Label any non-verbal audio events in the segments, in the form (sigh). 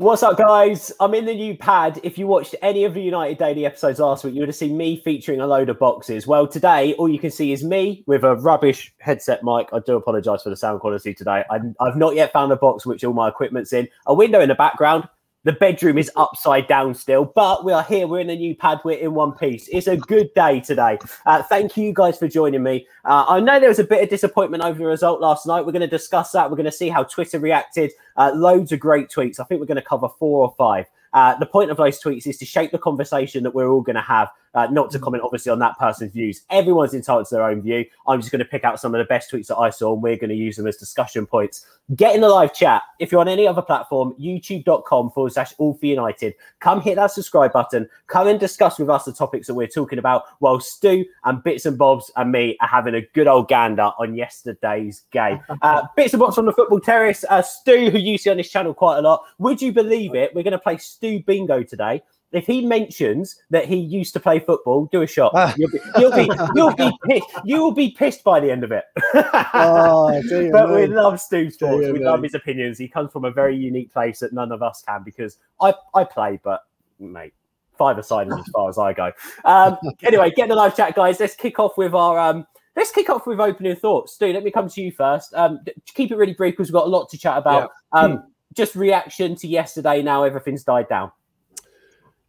What's up, guys? I'm in the new pad. If you watched any of the United Daily episodes last week, you would have seen me featuring a load of boxes. Well, today, all you can see is me with a rubbish headset mic. I do apologize for the sound quality today. I, I've not yet found a box which all my equipment's in. A window in the background, the bedroom is upside down still, but we are here. We're in a new pad. We're in one piece. It's a good day today. Uh, thank you guys for joining me. Uh, I know there was a bit of disappointment over the result last night. We're going to discuss that. We're going to see how Twitter reacted. Uh, loads of great tweets. I think we're going to cover four or five. Uh, the point of those tweets is to shape the conversation that we're all going to have, uh, not to comment obviously on that person's views. Everyone's entitled to their own view. I'm just going to pick out some of the best tweets that I saw and we're going to use them as discussion points. Get in the live chat. If you're on any other platform, youtube.com forward slash all for United, come hit that subscribe button. Come and discuss with us the topics that we're talking about while Stu and Bits and Bobs and me are having a good old gander on yesterday's game. (laughs) Uh, Bits and Bobs from the Football Terrace. Uh, Stu, who you see on this channel quite a lot. Would you believe it? We're going to play Stu Bingo today if he mentions that he used to play football, do a shot. You'll be, you'll be, you'll be (laughs) pissed. You will be pissed by the end of it. (laughs) oh, but we love Stu Sports. We love his opinions. He comes from a very unique place that none of us can because I, I play, but mate, five aside as far as I go. Um, (laughs) anyway, get the live chat, guys. Let's kick off with our um, let's kick off with opening thoughts. Stu, let me come to you first. Um, keep it really brief because we've got a lot to chat about. Yeah. Um, just reaction to yesterday. Now everything's died down.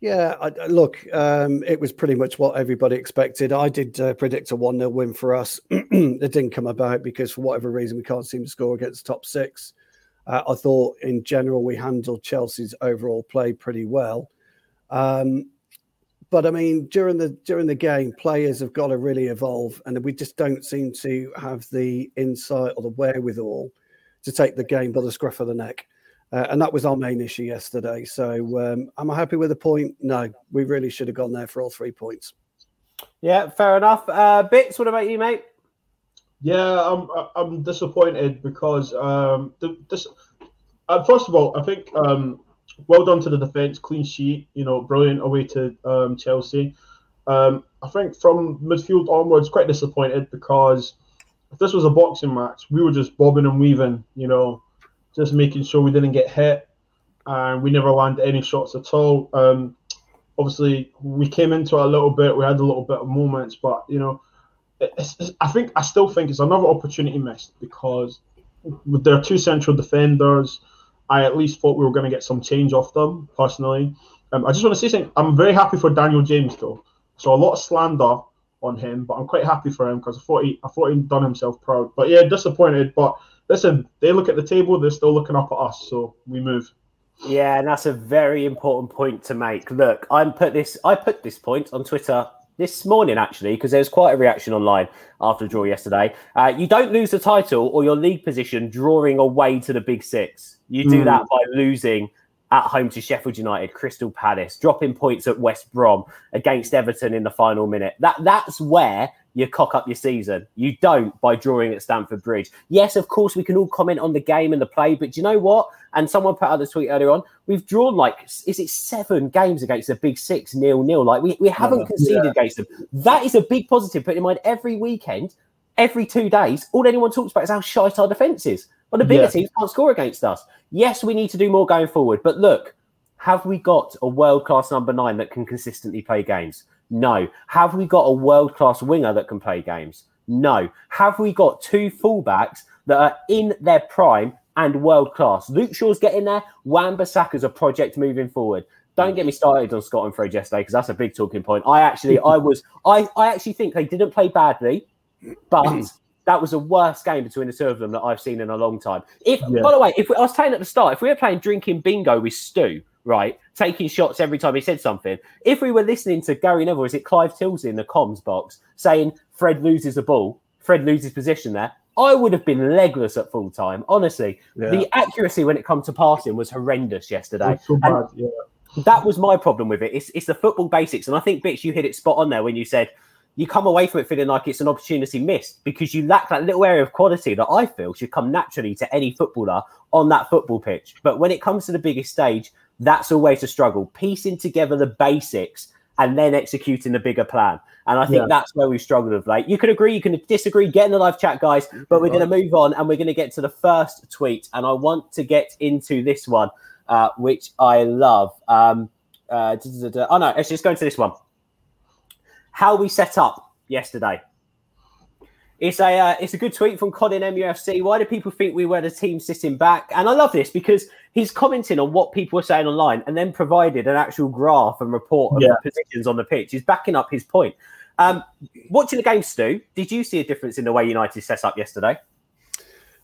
Yeah, I, look, um, it was pretty much what everybody expected. I did uh, predict a 1 0 win for us. (clears throat) it didn't come about because, for whatever reason, we can't seem to score against top six. Uh, I thought, in general, we handled Chelsea's overall play pretty well. Um, but I mean, during the during the game, players have got to really evolve, and we just don't seem to have the insight or the wherewithal to take the game by the scruff of the neck. Uh, and that was our main issue yesterday. So, um, am I happy with the point? No, we really should have gone there for all three points. Yeah, fair enough. Uh, Bits, what about you, mate? Yeah, I'm I'm disappointed because um, the, this. Uh, first of all, I think um, well done to the defence, clean sheet. You know, brilliant away to um, Chelsea. Um, I think from midfield onwards, quite disappointed because if this was a boxing match, we were just bobbing and weaving. You know, just making sure we didn't get hit, and we never landed any shots at all. Um, obviously, we came into it a little bit. We had a little bit of moments, but you know, it's, it's, I think I still think it's another opportunity missed because with their two central defenders, I at least thought we were going to get some change off them personally. Um, I just want to say something. I'm very happy for Daniel James though. So a lot of slander on him, but I'm quite happy for him because I thought he I thought he'd done himself proud. But yeah, disappointed. But listen, they look at the table, they're still looking up at us, so we move. Yeah, and that's a very important point to make. Look, I put this I put this point on Twitter this morning actually because there was quite a reaction online after the draw yesterday. Uh, you don't lose the title or your league position drawing away to the big six. You do mm. that by losing at home to Sheffield United, Crystal Palace, dropping points at West Brom against Everton in the final minute. That that's where you cock up your season. You don't by drawing at Stamford Bridge. Yes, of course, we can all comment on the game and the play, but do you know what? And someone put out the tweet earlier on, we've drawn like, is it seven games against the big six, nil nil? Like, we, we haven't conceded yeah. against them. That is a big positive. Put in mind, every weekend, every two days, all anyone talks about is how shite our defence is. Well, the bigger yeah. teams can't score against us. Yes, we need to do more going forward, but look, have we got a world class number nine that can consistently play games? No. Have we got a world class winger that can play games? No. Have we got two fullbacks that are in their prime and world class? Luke Shaw's getting there. Wan Bissaka's a project moving forward. Don't get me started on Scott and Fred yesterday because that's a big talking point. I actually, I (laughs) was, I, I actually think they didn't play badly, but (clears throat) that was the worst game between the two of them that I've seen in a long time. If, yeah. by the way, if we, I was saying at the start, if we were playing drinking bingo with Stu, right, taking shots every time he said something. If we were listening to Gary Neville, is it Clive Tyldesley in the comms box saying Fred loses the ball, Fred loses position there, I would have been legless at full time. Honestly, yeah. the accuracy when it comes to passing was horrendous yesterday. So bad, yeah. That was my problem with it. It's, it's the football basics. And I think, Bits, you hit it spot on there when you said you come away from it feeling like it's an opportunity missed because you lack that little area of quality that I feel should come naturally to any footballer on that football pitch. But when it comes to the biggest stage, that's always a struggle. Piecing together the basics and then executing the bigger plan. And I think yeah. that's where we've struggled of late. You can agree, you can disagree, get in the live chat, guys, but we're going to move on and we're going to get to the first tweet. And I want to get into this one. uh, which I love. Um, uh, oh no, let's just go into this one. How we set up yesterday. It's a uh, it's a good tweet from Colin MUFC. Why do people think we were the team sitting back? And I love this because he's commenting on what people are saying online and then provided an actual graph and report of yeah. the positions on the pitch. He's backing up his point. Um, watching the game, Stu, did you see a difference in the way United set up yesterday?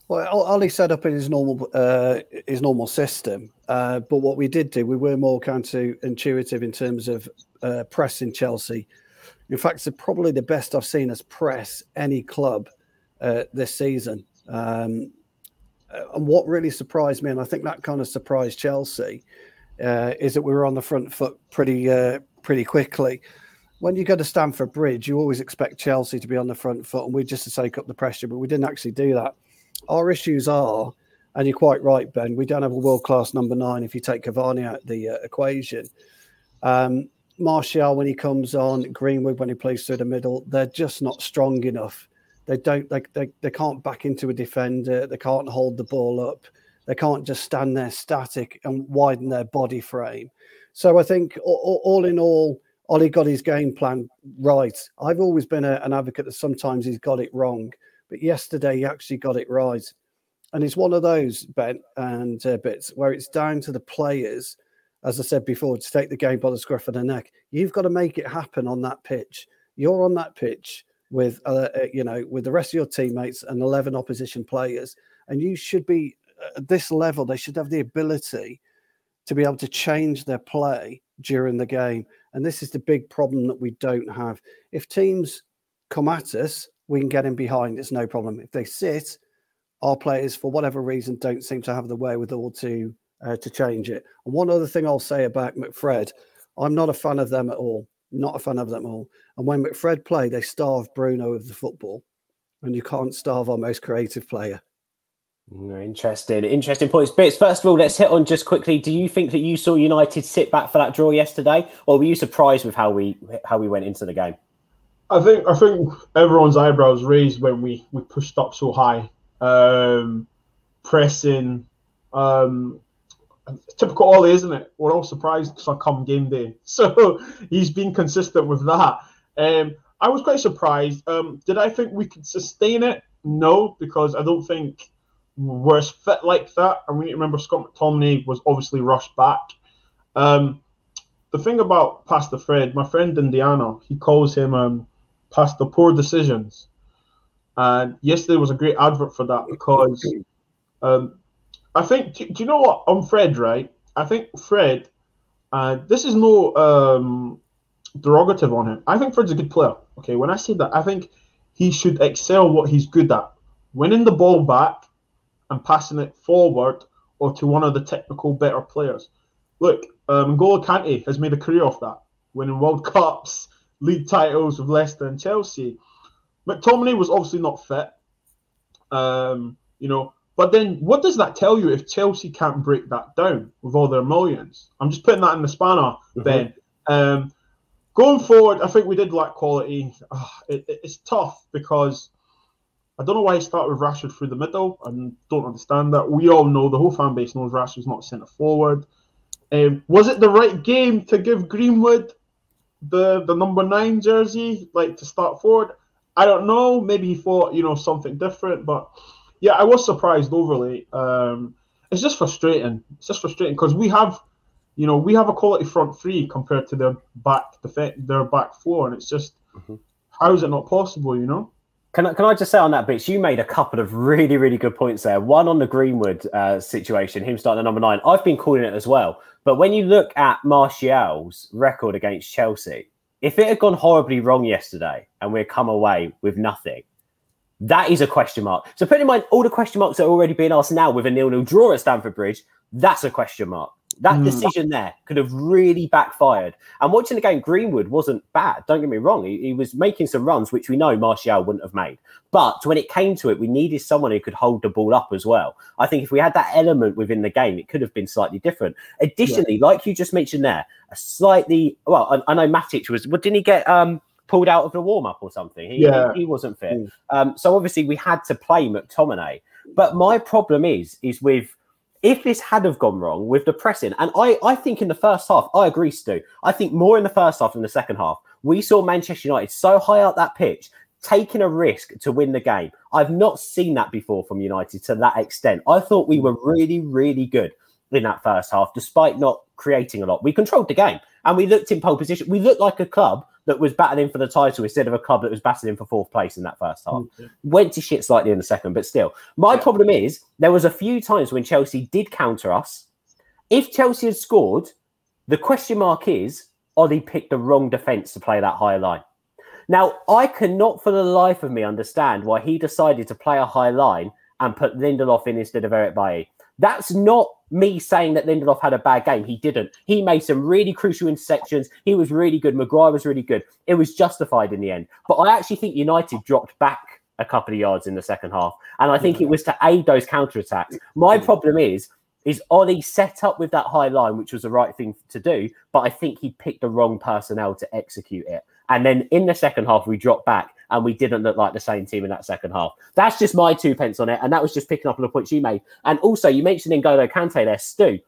Well, Ollie set up in his normal uh, his normal system, uh, but what we did do, we were more counterintuitive in terms of uh, pressing Chelsea. In fact, it's probably the best I've seen us press any club uh, this season. Um, and what really surprised me, and I think that kind of surprised Chelsea, uh, is that we were on the front foot pretty uh, pretty quickly when you go to Stamford Bridge, you always expect Chelsea to be on the front foot and we just to take up the pressure, but we didn't actually do that. Our issues are, and you're quite right, Ben, we don't have a world class number nine if you take Cavani out the uh, equation. Um, Martial, when he comes on, Greenwood, when he plays through the middle, they're just not strong enough. They don't, they, they, they can't back into a defender, they can't hold the ball up, they can't just stand there static and widen their body frame. So I think all, all in all, Ollie got his game plan right. I've always been a, an advocate that sometimes he's got it wrong, but yesterday he actually got it right. And it's one of those, Ben, and uh, bits where it's down to the players, as I said before, to take the game by the scruff of the neck. You've got to make it happen on that pitch. You're on that pitch with, uh, uh you know, with the rest of your teammates and 11 opposition players, and you should be at this level. They should have the ability to be able to change their play during the game. And this is the big problem that we don't have. If teams come at us, we can get in behind. It's no problem. If they sit, our players, for whatever reason, don't seem to have the wherewithal to uh, to change it. And one other thing I'll say about McFred, I'm not a fan of them at all. Not a fan of them at all. And when McFred play, they starve Bruno of the football, and you can't starve our most creative player. Interesting, interesting points. Bits. First of all, let's hit on just quickly. Do you think that you saw United sit back for that draw yesterday, or were you surprised with how we how we went into the game? I think I think everyone's eyebrows raised when we we pushed up so high, um, pressing. Um, typical Ollie, isn't it? We're all surprised come game day, (laughs) so he's been consistent with that. Um, I was quite surprised. Um, did I think we could sustain it? No, because I don't think was fit like that. And we need to remember Scott McTominay was obviously rushed back. Um, the thing about Pastor Fred, my friend Indiana, he calls him um, Pastor Poor Decisions. And yesterday was a great advert for that because um, I think, do, do, you know what? On Fred, right? I think Fred, uh, this is no um, derogative on him. I think Fred's a good player. Okay, when I say that, I think he should excel what he's good at winning the ball back and passing it forward or to one of the technical better players. Look, um, N'Golo Kante has made a career of that, winning World (laughs) Cups, league titles with Leicester and Chelsea. McTominay was obviously not fit, um, you know. But then, what does that tell you if Chelsea can't break that down with all their millions? I'm just putting that in the spanner, mm-hmm. Ben. Um, going forward, I think we did lack quality. Uh, it, it's tough because I don't know why he started with Rashford through the middle. I don't understand that. We all know the whole fan base knows Rashford's not centre forward. Um, was it the right game to give Greenwood the the number nine jersey, like to start forward? I don't know. Maybe he thought you know something different, but yeah, I was surprised overly. Um, it's just frustrating. It's just frustrating because we have, you know, we have a quality front three compared to their back defense, their back four, and it's just mm-hmm. how is it not possible? You know. Can I, can I just say on that, Bits, you made a couple of really, really good points there. One on the Greenwood uh, situation, him starting at number nine. I've been calling it as well. But when you look at Martial's record against Chelsea, if it had gone horribly wrong yesterday and we'd come away with nothing, that is a question mark. So put in mind all the question marks that are already being asked now with a nil-nil draw at Stamford Bridge, that's a question mark. That mm. decision there could have really backfired. And watching the game, Greenwood wasn't bad. Don't get me wrong. He, he, was making some runs, which we know Martial wouldn't have made. But when it came to it, we needed someone who could hold the ball up as well. I think if we had that element within the game, it could have been slightly different. Additionally, yeah. like you just mentioned there, a slightly, well, I, I know Matic was, what didn't he get? Um, pulled out of the warm up or something. He, yeah. he, he wasn't fit. Mm. Um, so obviously we had to play McTominay. But my problem is, is with if this had have gone wrong with the pressing, and I, I think in the first half, I agree, Stu. I think more in the first half than the second half. We saw Manchester United so high up that pitch, taking a risk to win the game. I've not seen that before from United to that extent. I thought we were really, really good in that first half, despite not creating a lot. We controlled the game and we looked in pole position. We looked like a club that was battling for the title instead of a club that was battling for fourth place in that first half. Mm-hmm. Went to shit slightly in the second, but still. My yeah. problem is there was a few times when Chelsea did counter us. If Chelsea had scored, the question mark is Ollie picked the wrong defence to play that high line. Now, I cannot for the life of me understand why he decided to play a high line and put Lindelof in instead of Eric Bailly. That's not me saying that Lindelof had a bad game. He didn't. He made some really crucial interceptions. He was really good. Maguire was really good. It was justified in the end. But I actually think United dropped back a couple of yards in the second half. And I think it was to aid those counter attacks. My hmm. problem is, is Ollie set up with that high line, which was the right thing to do, but I think he picked the wrong personnel to execute it. And then in the second half, we dropped back and we didn't look like the same team in that second half. That's just my two pence on it. And that was just picking up on the points you made. And also, you mentioned N'Golo Kante there, Stu.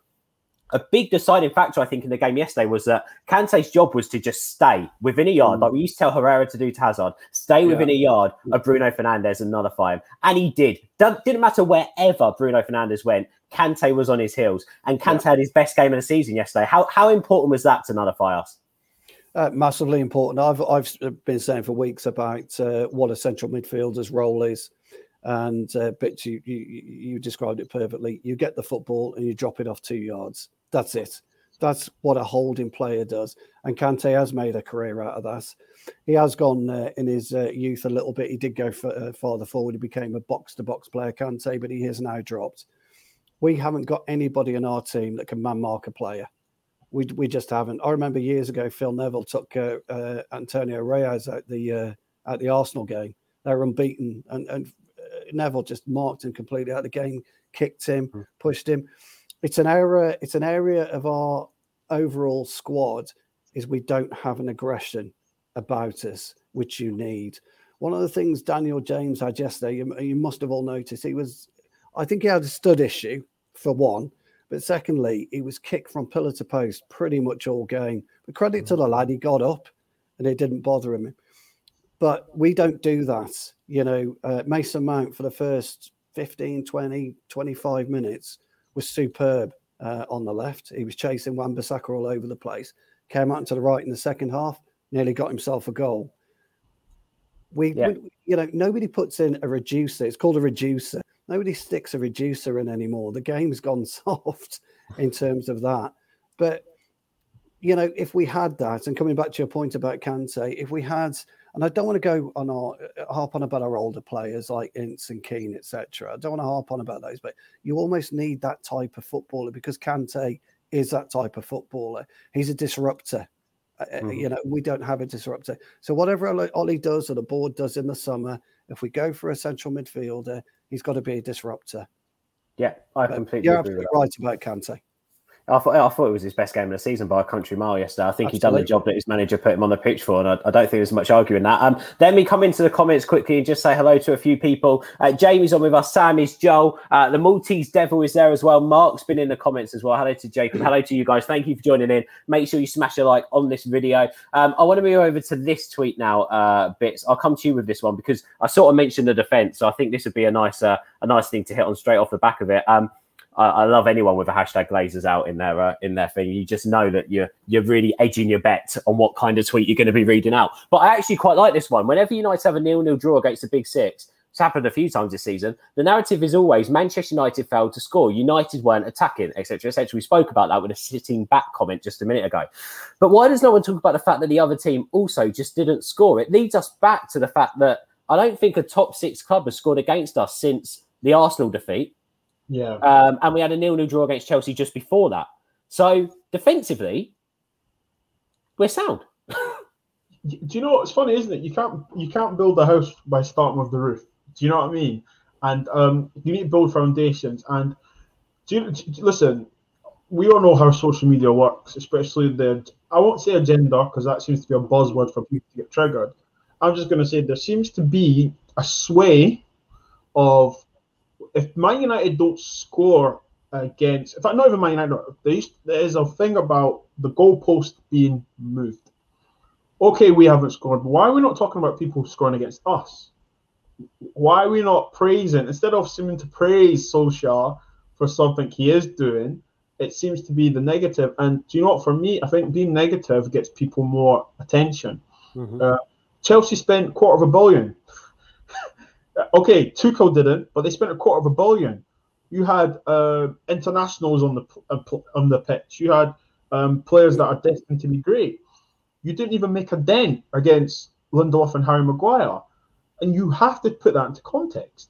A big deciding factor, I think, in the game yesterday was that Kante's job was to just stay within a yard, mm. like we used to tell Herrera to do to Hazard, stay within a yard of Bruno Fernandes and nullify him. And he did. Didn't matter wherever Bruno Fernandes went, Kante was on his heels. And Kante yeah. had his best game of the season yesterday. How, how important was that to nullify us? Uh, massively important. I've I've been saying for weeks about uh, what a central midfielder's role is, and uh, but you, you you described it perfectly. You get the football and you drop it off two yards. That's it. That's what a holding player does. And Kante has made a career out of that. He has gone uh, in his uh, youth a little bit. He did go for, uh, farther forward. He became a box to box player, Kante, but he has now dropped. We haven't got anybody in our team that can man mark a player we we just haven't. I remember years ago, Phil Neville took uh, uh, Antonio Reyes at the uh, at the Arsenal game. They were unbeaten, and and uh, Neville just marked him completely out of the game, kicked him, mm. pushed him. It's an area. It's an area of our overall squad is we don't have an aggression about us, which you need. One of the things Daniel James had yesterday, you, you must have all noticed, he was, I think he had a stud issue for one but secondly, he was kicked from pillar to post pretty much all game. But credit to the mm. lad, he got up and it didn't bother him. But we don't do that. You know, uh, Mason Mount for the first 15, 20, 25 minutes was superb uh, on the left. He was chasing Wan-Bissaka all over the place. Came out to the right in the second half, nearly got himself a goal. We, yeah. we, you know, nobody puts in a reducer. It's called a reducer. Nobody sticks a reducer in anymore. The game's gone (laughs) soft in terms of that. But you know, if we had that, and coming back to your point about Kante, if we had, and I don't want to go on our harp on about our older players like Ince and Keane, etc. I don't want to harp on about those, but you almost need that type of footballer because Kante is that type of footballer. He's a disruptor. Mm-hmm. You know, we don't have a disruptor. So whatever Ollie does or the board does in the summer, if we go for a central midfielder, he's got to be a disruptor. Yeah, I completely you're agree absolutely right about Kante. I thought, I thought it was his best game of the season by a country mile yesterday. I think he's done the job that his manager put him on the pitch for, and I, I don't think there's much arguing that. Um, then we come into the comments quickly and just say hello to a few people. Uh, Jamie's on with us, Sam is Joel, uh, the Maltese Devil is there as well. Mark's been in the comments as well. Hello to Jacob. Hello to you guys. Thank you for joining in. Make sure you smash a like on this video. Um, I want to move over to this tweet now, uh, bits. I'll come to you with this one because I sort of mentioned the defence, so I think this would be a nice, uh, a nice thing to hit on straight off the back of it. Um, I, I, love anyone with a hashtag Glazers out in their uh, in their thing. You just know that you're you're really edging your bet on what kind of tweet you're going to be reading out. But I actually quite like this one. Whenever United have a nil nil draw against the Big Six, it's happened a few times this season. The narrative is always Manchester United failed to score. United weren't attacking, etc., etc. We spoke about that with a sitting back comment just a minute ago. But why does no one talk about the fact that the other team also just didn't score? It leads us back to the fact that I don't think a top six club has scored against us since the Arsenal defeat yeah. Um, and we had a nil-nil draw against Chelsea just before that. So defensively, we're sound. (laughs) Do you know what's funny, isn't it? You can't you can't build a house by starting with the roof. Do you know what I mean? And um, you need to build foundations. And do you, do you, listen? We all know how social media works, especially the I won't say agenda because that seems to be a buzzword for people to get triggered. I'm just going to say there seems to be a sway of if Man United don't score against. In fact, not even Man United. There is a thing about the goalpost being moved. Okay, we haven't scored, but why are we not talking about people scoring against us? Why are we not praising instead of seeming to praise Solskjaer for something he is doing? It seems to be the negative. And do you know what? For me, I think being negative gets people more attention. Mm-hmm. Uh, Chelsea spent quarter of a billion. Okay, Tuchel didn't, but they spent a quarter of a billion. You had uh, internationals on the uh, on the pitch. You had um, players that are destined to be great. You didn't even make a dent against Lindelof and Harry Maguire, and you have to put that into context.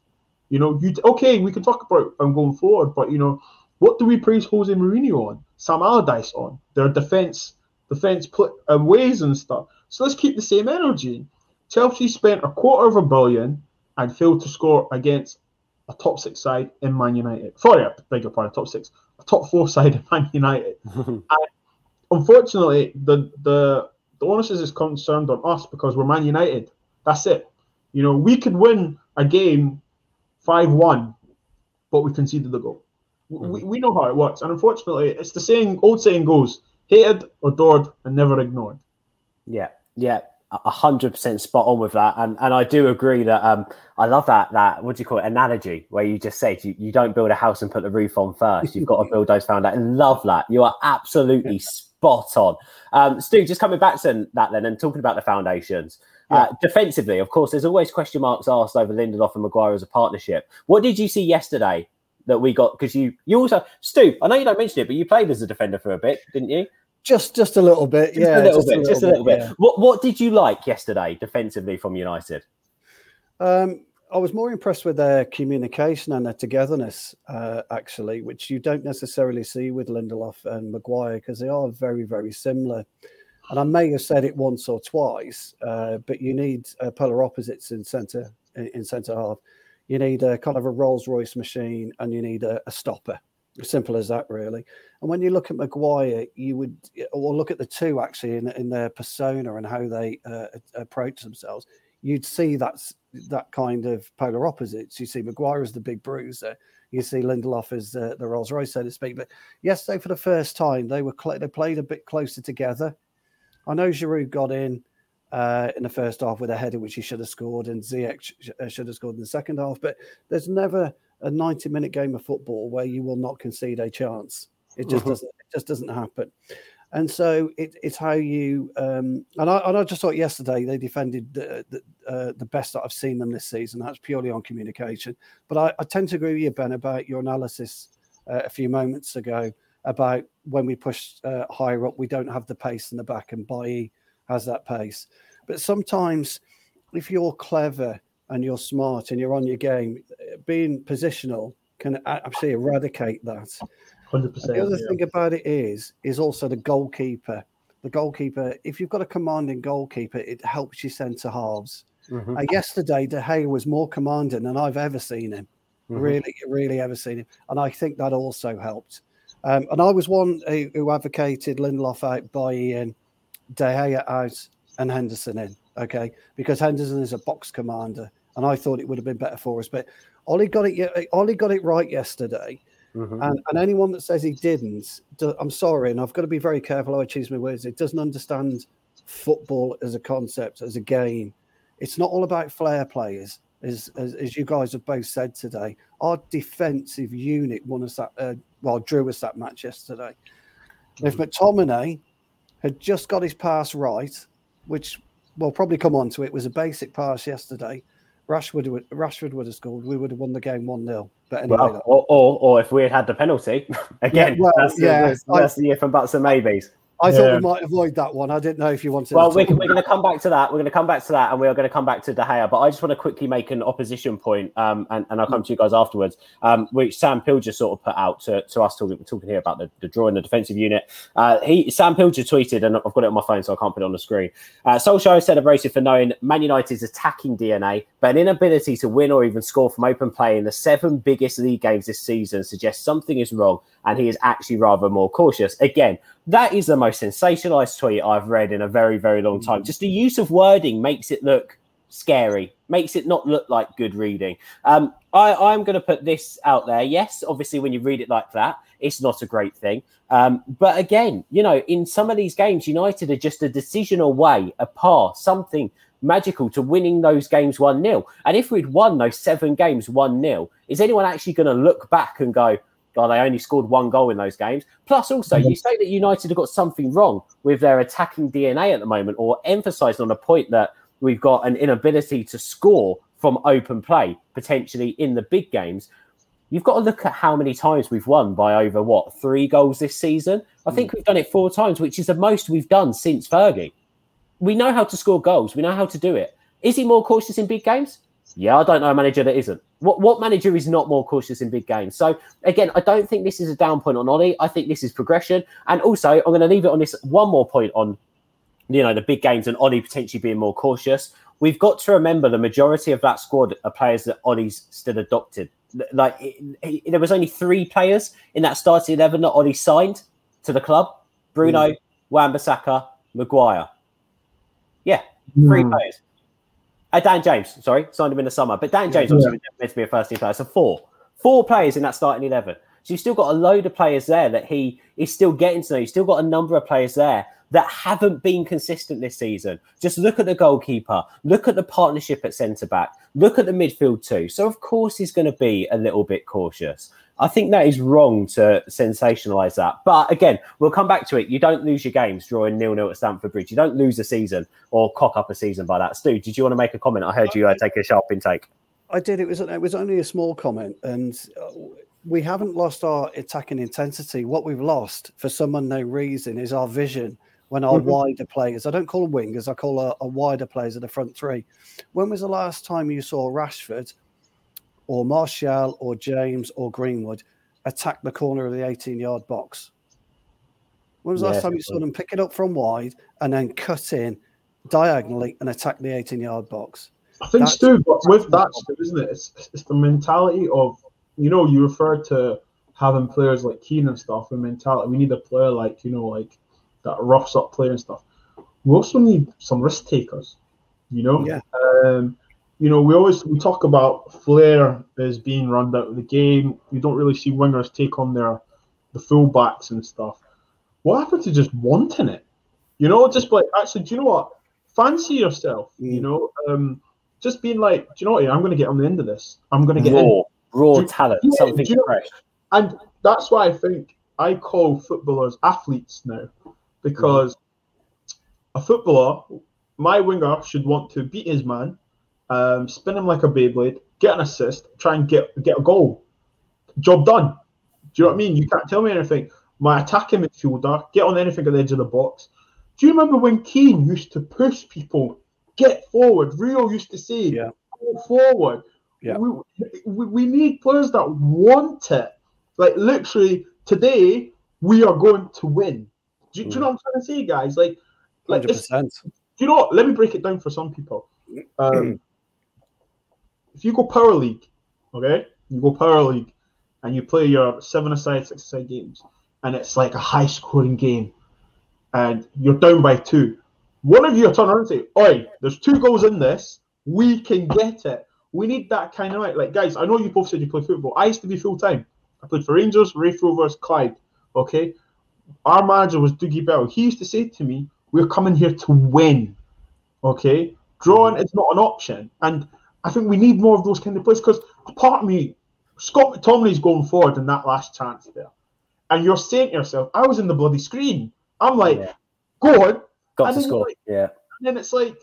You know, you okay? We can talk about um, going forward, but you know, what do we praise Jose Mourinho on, Sam Allardyce on, their defense, defense put um, ways and stuff. So let's keep the same energy. Chelsea spent a quarter of a billion and failed to score against a top six side in Man United. Sorry, I beg your pardon, top six, a top four (laughs) side in Man United. (laughs) unfortunately, the the the onus is concerned on us because we're Man United. That's it. You know, we could win a game five one, but we conceded the goal. Mm-hmm. We, we know how it works, and unfortunately, it's the saying old saying goes: hated, adored, and never ignored. Yeah, yeah, hundred percent spot on with that, and and I do agree that um I love that that what do you call it analogy where you just said you, you don't build a house and put the roof on first. You've got to build those foundations. Love that. You are absolutely spot on. Um, Stu, just coming back to that then and talking about the foundations. Yeah. Uh, defensively, of course, there's always question marks asked over Lindelof and Maguire as a partnership. What did you see yesterday that we got? Because you you also Stu, I know you don't mention it, but you played as a defender for a bit, didn't you? Just just a little bit, just yeah, a little bit, just a little bit. Yeah. What what did you like yesterday defensively from United? Um, I was more impressed with their communication and their togetherness, uh, actually, which you don't necessarily see with Lindelof and Maguire because they are very, very similar. And I may have said it once or twice, uh, but you need uh, polar opposites in centre in centre half. You need a kind of a Rolls Royce machine, and you need a, a stopper. Simple as that, really. And when you look at Maguire, you would, or look at the two actually in, in their persona and how they uh, approach themselves, you'd see that's that kind of polar opposites. You see Maguire as the big bruiser, you see Lindelof as the Rolls Royce, so to speak. But yesterday, for the first time, they were cl- they played a bit closer together. I know Giroud got in uh, in the first half with a header which he should have scored, and Ziyech sh- should have scored in the second half. But there's never a 90 minute game of football where you will not concede a chance. It just mm-hmm. doesn't. It just doesn't happen. And so it, it's how you um, and I and I just thought yesterday they defended the the, uh, the, best that I've seen them this season. That's purely on communication. But I, I tend to agree with you, Ben, about your analysis uh, a few moments ago about when we push uh, higher up, we don't have the pace in the back, and Bailly has that pace. But sometimes, if you're clever and you're smart and you're on your game, being positional can actually eradicate that. 100%. The other yeah. thing about it is, is also the goalkeeper. The goalkeeper, if you've got a commanding goalkeeper, it helps your centre halves. Mm-hmm. Uh, yesterday, De Gea was more commanding than I've ever seen him. Mm-hmm. Really, really ever seen him. And I think that also helped. Um, and I was one who, who advocated Lindelof out Bailly in, De Gea out, and Henderson in. Okay, because Henderson is a box commander, and I thought it would have been better for us. But Ollie got it. Ollie got it right yesterday. Mm-hmm. And, and anyone that says he didn't, I'm sorry, and I've got to be very careful how I choose my words. It doesn't understand football as a concept, as a game. It's not all about flair players, as, as, as you guys have both said today. Our defensive unit won us that, uh, well, drew us that match yesterday. Mm-hmm. If McTominay had just got his pass right, which we'll probably come on to it, was a basic pass yesterday, Rashford would Rashford would have scored. We would have won the game one 0 But anyway, well, or, or, or if we had had the penalty (laughs) again, yeah, well, that's, yeah, the, that's, that's the year from buts and maybes. I thought we might avoid that one. I didn't know if you wanted. Well, we're, we're going to come back to that. We're going to come back to that, and we are going to come back to De Gea. But I just want to quickly make an opposition point, um, and, and I'll come to you guys afterwards, um, which Sam Pilger sort of put out to, to us talking, talking here about the, the draw in the defensive unit. Uh, he Sam Pilger tweeted, and I've got it on my phone, so I can't put it on the screen. Uh, Solskjaer is celebrated for knowing Man United's attacking DNA, but an inability to win or even score from open play in the seven biggest league games this season suggests something is wrong, and he is actually rather more cautious. Again, that is the most sensationalized tweet I've read in a very, very long time. Just the use of wording makes it look scary makes it not look like good reading. Um, I, I'm going to put this out there. Yes, obviously, when you read it like that, it's not a great thing. Um, but again, you know, in some of these games, United are just a decision away, a pass, something magical to winning those games 1 0. And if we'd won those seven games 1 0, is anyone actually going to look back and go, God, they only scored one goal in those games? Plus, also, you mm-hmm. say that United have got something wrong with their attacking DNA at the moment, or emphasized on a point that we've got an inability to score from open play, potentially in the big games. You've got to look at how many times we've won by over what three goals this season. I think mm. we've done it four times, which is the most we've done since Fergie. We know how to score goals. We know how to do it. Is he more cautious in big games? Yeah, I don't know a manager that isn't. What what manager is not more cautious in big games? So again, I don't think this is a down point on Ollie. I think this is progression. And also, I'm going to leave it on this one more point on, you know, the big games and Ollie potentially being more cautious. We've got to remember the majority of that squad are players that Ollie's still adopted. Like there was only three players in that starting eleven that Ollie signed to the club: Bruno, mm. Wan-Bissaka, Maguire. Yeah, three mm. players. Uh, Dan James, sorry, signed him in the summer. But Dan James yeah. obviously meant to be a first team player. So four. Four players in that starting 11. So you've still got a load of players there that he is still getting to know. You've still got a number of players there that haven't been consistent this season. Just look at the goalkeeper, look at the partnership at centre back, look at the midfield too. So, of course, he's going to be a little bit cautious. I think that is wrong to sensationalize that. But again, we'll come back to it. You don't lose your games drawing nil nil at Stamford Bridge. You don't lose a season or cock up a season by that. Stu, did you want to make a comment? I heard you uh, take a sharp intake. I did. It was it was only a small comment, and uh, we haven't lost our attacking intensity. What we've lost, for some unknown reason, is our vision. When our mm-hmm. wider players, I don't call them wingers, I call a, a wider players at the front three. When was the last time you saw Rashford or Martial or James or Greenwood attack the corner of the 18 yard box? When was the yeah, last time you saw them pick it up from wide and then cut in diagonally and attack the 18 yard box? I think, that's, Stu, but with that, Stu, isn't it? It's, it's the mentality of, you know, you refer to having players like Keane and stuff, and mentality. We need a player like, you know, like that roughs up player and stuff. We also need some risk takers, you know? Yeah. Um, you know, we always we talk about Flair as being run out of the game. You don't really see wingers take on their the fullbacks and stuff. What happened to just wanting it? You know, just like actually, do you know what? Fancy yourself. Mm. You know, um, just being like, do you know what? I'm going to get on the end of this. I'm going to get raw, in. raw you, talent, yeah, something you know, fresh. And that's why I think I call footballers athletes now, because mm. a footballer, my winger should want to beat his man um, spin him like a Beyblade, get an assist, try and get get a goal. Job done. Do you know what I mean? You can't tell me anything. My attacking midfielder, get on anything at the edge of the box. Do you remember when Keane used to push people, get forward? Rio used to say, yeah. go forward. Yeah. We, we, we need players that want it. Like literally today, we are going to win. Do, mm. do you know what I'm trying to say, guys? Like, like 100%. Do you know what? Let me break it down for some people. Um, (clears throat) if you go power league, okay, you go power league, and you play your seven aside, six aside games, and it's like a high scoring game, and you're down by two. One of you turn around and say, "Oi, there's two goals in this. We can get it. We need that kind of like, guys. I know you both said you play football. I used to be full time. I played for Rangers, Raith Rovers, Clyde. Okay, our manager was Doogie Bell. He used to say to me, "We're coming here to win. Okay, drawing is not an option." And I think we need more of those kind of players because apart of me, Scott McTominay's going forward in that last chance there. And you're saying to yourself, I was in the bloody screen. I'm like, yeah. go on. Got and to score. Like, yeah. And then it's like,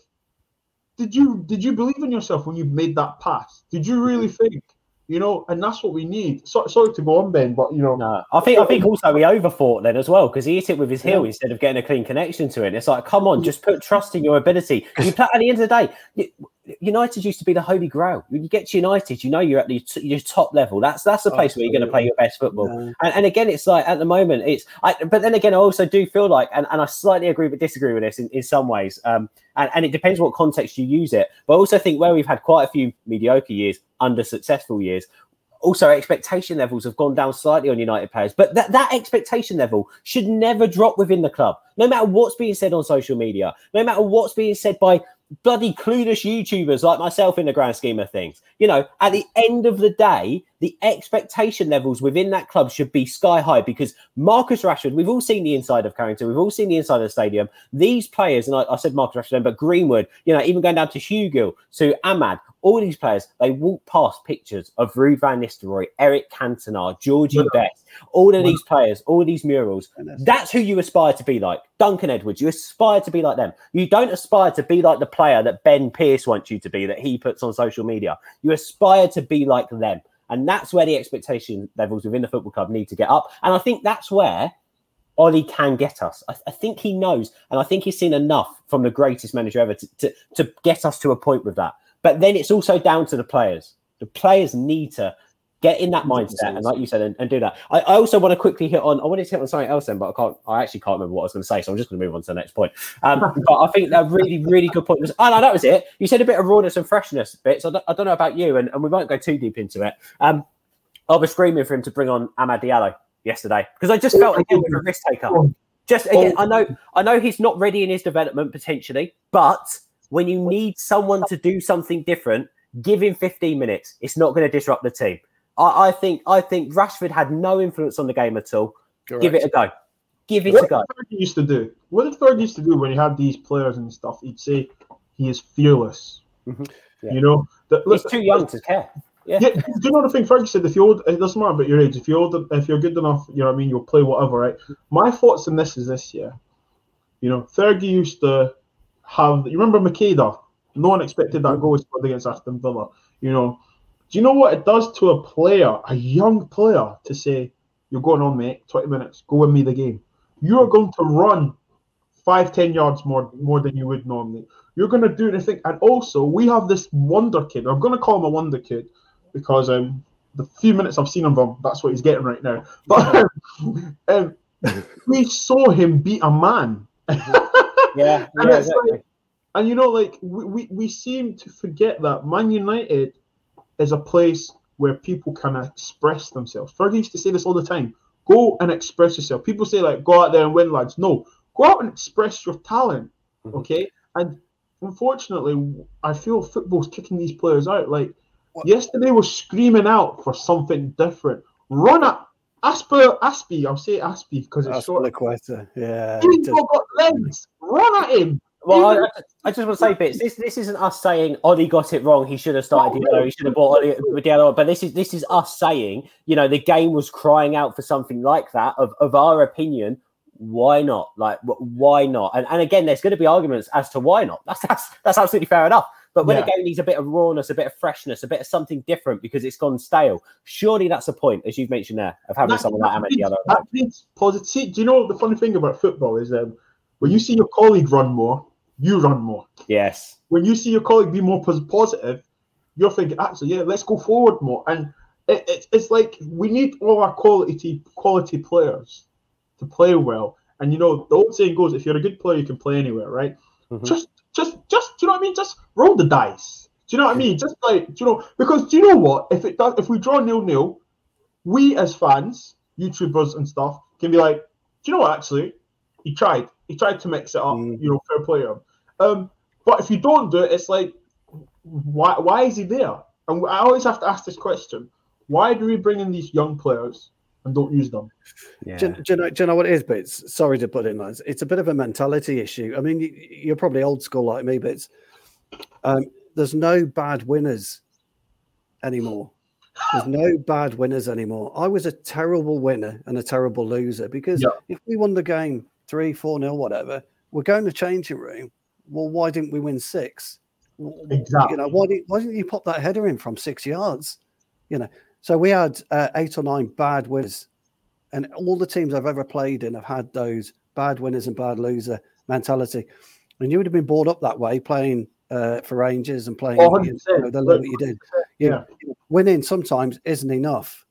did you did you believe in yourself when you made that pass? Did you really mm-hmm. think you know, and that's what we need. So, sorry to go on, Ben, but you know, no, I think I think also we overthought then as well because he hit it with his heel yeah. instead of getting a clean connection to it. It's like, come on, mm. just put trust in your ability. You play, at the end of the day, United used to be the holy grail. When you get to United, you know you're at the your top level. That's that's the place where you're going to play your best football. Yeah. And, and again, it's like at the moment, it's. I, but then again, I also do feel like, and, and I slightly agree but disagree with this in, in some ways. Um, and, and it depends what context you use it. But I also think where we've had quite a few mediocre years under successful years, also expectation levels have gone down slightly on United players, but that, that expectation level should never drop within the club, no matter what's being said on social media, no matter what's being said by bloody clueless YouTubers like myself in the grand scheme of things. You know, at the end of the day, the expectation levels within that club should be sky high because Marcus Rashford, we've all seen the inside of Carrington, we've all seen the inside of the stadium. These players, and I, I said Marcus Rashford, but Greenwood, you know, even going down to Hugill, to Amad, all these players, they walk past pictures of Ruud van Nistelrooy, Eric Cantona, Georgie yeah. Best, all of these players, all of these murals. That's who you aspire to be like. Duncan Edwards, you aspire to be like them. You don't aspire to be like the player that Ben Pearce wants you to be, that he puts on social media. You aspire to be like them. And that's where the expectation levels within the football club need to get up. And I think that's where Ollie can get us. I, I, think he knows, and I think he's seen enough from the greatest manager ever to, to, to get us to a point with that. But then it's also down to the players. The players need to get in that mindset and like you said and, and do that. I, I, also want to quickly hit on i wanted to hit on something else then but i can't i actually can't remember what i was going to say so i'm just going to move on to the next point. Um, (laughs) but i think that really really good point was oh no that was it. You said a bit of rawness and freshness bits. I don't, I don't know about you and, and we won't go too deep into it. Um, i was screaming for him to bring on amad diallo yesterday because i just felt again with a risk taker. Just again i know i know he's not ready in his development potentially but when you need someone to do something different give him 15 minutes. It's not going to disrupt the team I, I, think I think Rashford had no influence on the game at all. Correct. Give it a go. Give it what a go. What used to do? What did Fergie used to do when he had these players and stuff? He'd say he is fearless. Mm-hmm. Yeah. You know, that, he's too young to care. Yeah. yeah. Do you know the thing Fergie said? If you're old, it doesn't matter about your age. If you're old, if you're good enough, you know what I mean. You'll play whatever, right? My thoughts on this is this: year. you know, Fergie used to have. You remember Macheda? No one expected that goal scored against Aston Villa. You know, do you know what it does to a player, a young player, to say, You're going on, mate, 20 minutes, go win me the game? You are going to run five, 10 yards more more than you would normally. You're going to do anything. And also, we have this wonder kid. I'm going to call him a wonder kid because um, the few minutes I've seen of him, that's what he's getting right now. (laughs) But um, (laughs) we saw him beat a man. (laughs) yeah, and yeah, exactly. like, and you know, like we, we, we seem to forget that Man United is a place where people can express themselves. Fergie used to say this all the time. Go and express yourself. People say like go out there and win, lads. No, go out and express your talent. Mm-hmm. Okay. And unfortunately, I feel football's kicking these players out. Like what? yesterday was screaming out for something different. Run at Asper Azpi. I'll say Azpi because it's short. Yeah. He's got legs. Run at him. Well, I, I, just want to say, bits. This this isn't us saying Ollie got it wrong. He should have started Diallo. He should have bought Ollie Diallo. But this is this is us saying, you know, the game was crying out for something like that. Of of our opinion, why not? Like, why not? And and again, there's going to be arguments as to why not. That's that's that's absolutely fair enough. But when yeah. a game needs a bit of rawness, a bit of freshness, a bit of something different because it's gone stale, surely that's a point, as you've mentioned there, of having that, someone like Amad Diallo. That needs positive. Do you know the funny thing about football is um, when you see your colleague run more, you run more. Yes. When you see your colleague be more positive, you're thinking, actually, yeah, let's go forward more. And it, it, it's like we need all our quality quality players to play well. And you know, the old saying goes, if you're a good player, you can play anywhere, right? Mm-hmm. Just, just, just, do you know what I mean? Just roll the dice. Do you know what I mean? Just like, do you know, because do you know what? If it does, if we draw nil nil, we as fans, YouTubers and stuff, can be like, do you know what? Actually, he tried. He tried to mix it up. Mm. You know, fair play him. Um, but if you don't do it, it's like, why? Why is he there? And I always have to ask this question: Why do we bring in these young players and don't use them? Yeah. Do, do, you know, do you know what it is? But it's, sorry to put it in that. It's a bit of a mentality issue. I mean, you, are probably old school like me, but it's, um, there's no bad winners anymore. There's no (laughs) bad winners anymore. I was a terrible winner and a terrible loser because yeah. if we won the game three, four nil, whatever, we're going to changing room. Well, why didn't we win six? Exactly. You know, why didn't why didn't you pop that header in from six yards? You know, so we had uh, eight or nine bad winners, and all the teams I've ever played in have had those bad winners and bad loser mentality. And you would have been brought up that way, playing uh, for Rangers and playing oh, you know, the level you did. Yeah. winning sometimes isn't enough,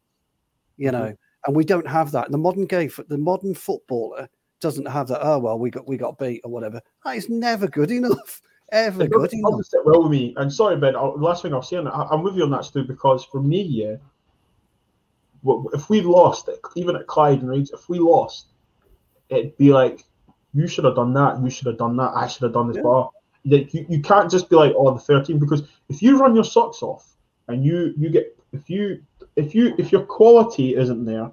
you know, mm-hmm. and we don't have that. The modern game, the modern footballer doesn't have that. Oh well, we got we got beat or whatever. That is never good enough. (laughs) Ever good enough. Sit well with me. And sorry, Ben. I'll, last thing I'll say, I, I'm with you on that, Stu, because for me, yeah, if we lost, even at Clyde and Rangers, if we lost, it'd be like you should have done that. You should have done that. I should have done this. Yeah. But like you, you can't just be like, oh, the 13 because if you run your socks off and you you get if you if you if your quality isn't there,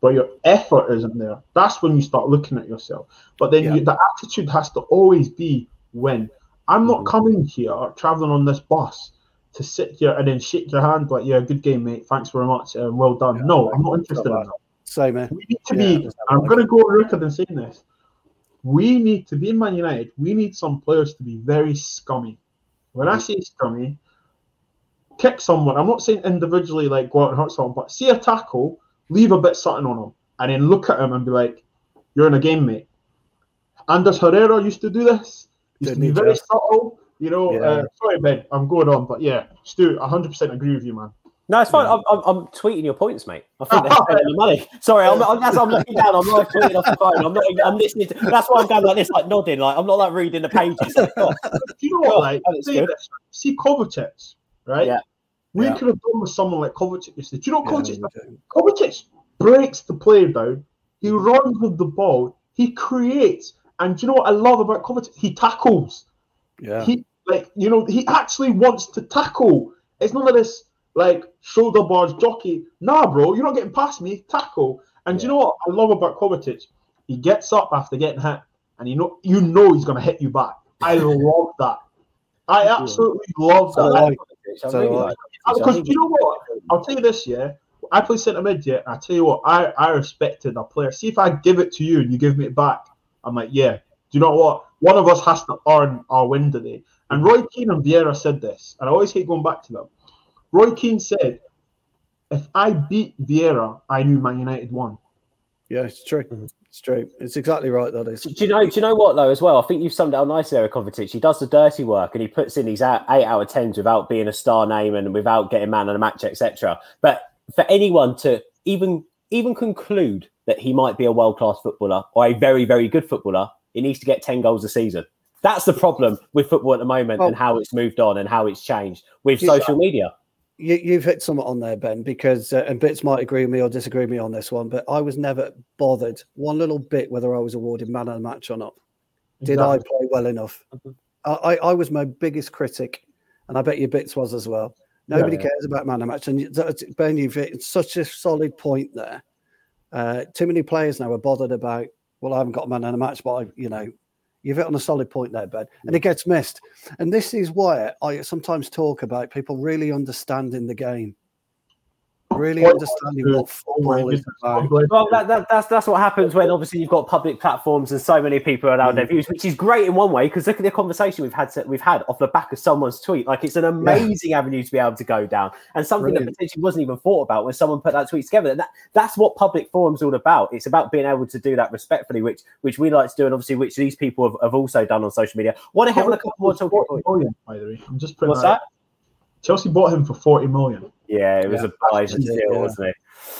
but your effort isn't there, that's when you start looking at yourself. But then Yeah. you, the attitude has to always be when I'm not Mhm. coming here traveling on this bus to sit here and then shake your hand like, yeah, good game, mate. Thanks very much. Uh, well done. Yeah, no, I'm not interested in that. Same here. We need to Yeah, be. I'm going to go record and saying this. We need to be in Man United. We need some players to be very scummy. When I say scummy, kick someone. I'm not saying individually like go out and hurt someone, but see a tackle, leave a bit something on him, and then look at him and be like, "You're in a game, mate." Anders Herrera used to do this. Used Didn't to be very just? subtle. You know. Yeah. Uh, sorry, Ben. I'm going on, but yeah, Stu, 100% agree with you, man. No, it's fine. Yeah. I'm, I'm, I'm tweeting your points, mate. I think they're (laughs) spending the money. Sorry, I'm, I'm, that's, I'm looking down. I'm live tweeting off the phone. I'm not. I'm listening. To, that's why I'm going like this, like nodding. Like I'm not like reading the pages. Like, oh, Do you know what? Oh, Like, that's say this, see Kovacic, right? Yeah. We Yeah. could have done with someone like Kovacic. Do you know what Kovacic? do. Kovacic breaks the play down. He mm-hmm. runs with the ball. He creates. And do you know what I love about Kovacic? He tackles. yeah. He like you know he actually wants to tackle. It's none of this like shoulder bars jockey. Nah, bro, you're not getting past me. Tackle. And do you know what I love about Kovacic? He gets up after getting hit, and you know you know he's gonna hit you back. I (laughs) love that. I absolutely love that. I like- So really uh, like because you know what? I'll tell you this, yeah. I play centre mid, yeah. And I tell you what, I, I respected a player. See if I give it to you and you give me it back. I'm like, yeah. Do you know what? One of us has to earn our win today. And Roy Keane and Vieira said this, and I always hate going back to them. Roy Keane said, if I beat Vieira, I knew Man United won. Yeah, it's true. It's true. It's exactly right. That is. Do you know? Do you know what though? As well, I think you've summed it up nicely, there, Kovacic. He does the dirty work and he puts in these out, eight out of tens without being a star name and without getting man of the match, etc. But for anyone to even even conclude that he might be a world class footballer or a very very good footballer, he needs to get ten goals a season. That's the problem with football at the moment Well- and how it's moved on and how it's changed with social media. You, you've hit something on there, Ben, because uh, and bits might agree with me or disagree with me on this one, but I was never bothered one little bit whether I was awarded man of the match or not. Did I play well enough? Mhm. I, I, was my biggest critic, and I bet your bits was as well. Nobody Yeah. cares about man of the match, and Ben, you've hit such a solid point there. Uh, too many players now are bothered about. Well, I haven't got a man of the match, but I, you know, you've hit on a solid point there, Ben, and it gets missed. And this is why I sometimes talk about people really understanding the game, really understanding my what football is about. Well, that, that, that's that's what happens when obviously you've got public platforms and so many people are out their views, mm. which is great in one way because look at the conversation we've had we've had off the back of someone's tweet. Like it's an amazing avenue to be able to go down, and something that potentially wasn't even thought about when someone put that tweet together. And that, that's what public forums all about. It's about being able to do that respectfully, which which we like to do, and obviously which these people have, have also done on social media. Want to hit on a couple more talking 40 points? by the way. I'm just putting What's that. that? Chelsea bought him for 40 million. Yeah, it was Yeah. a buys and Yeah. deal, wasn't it?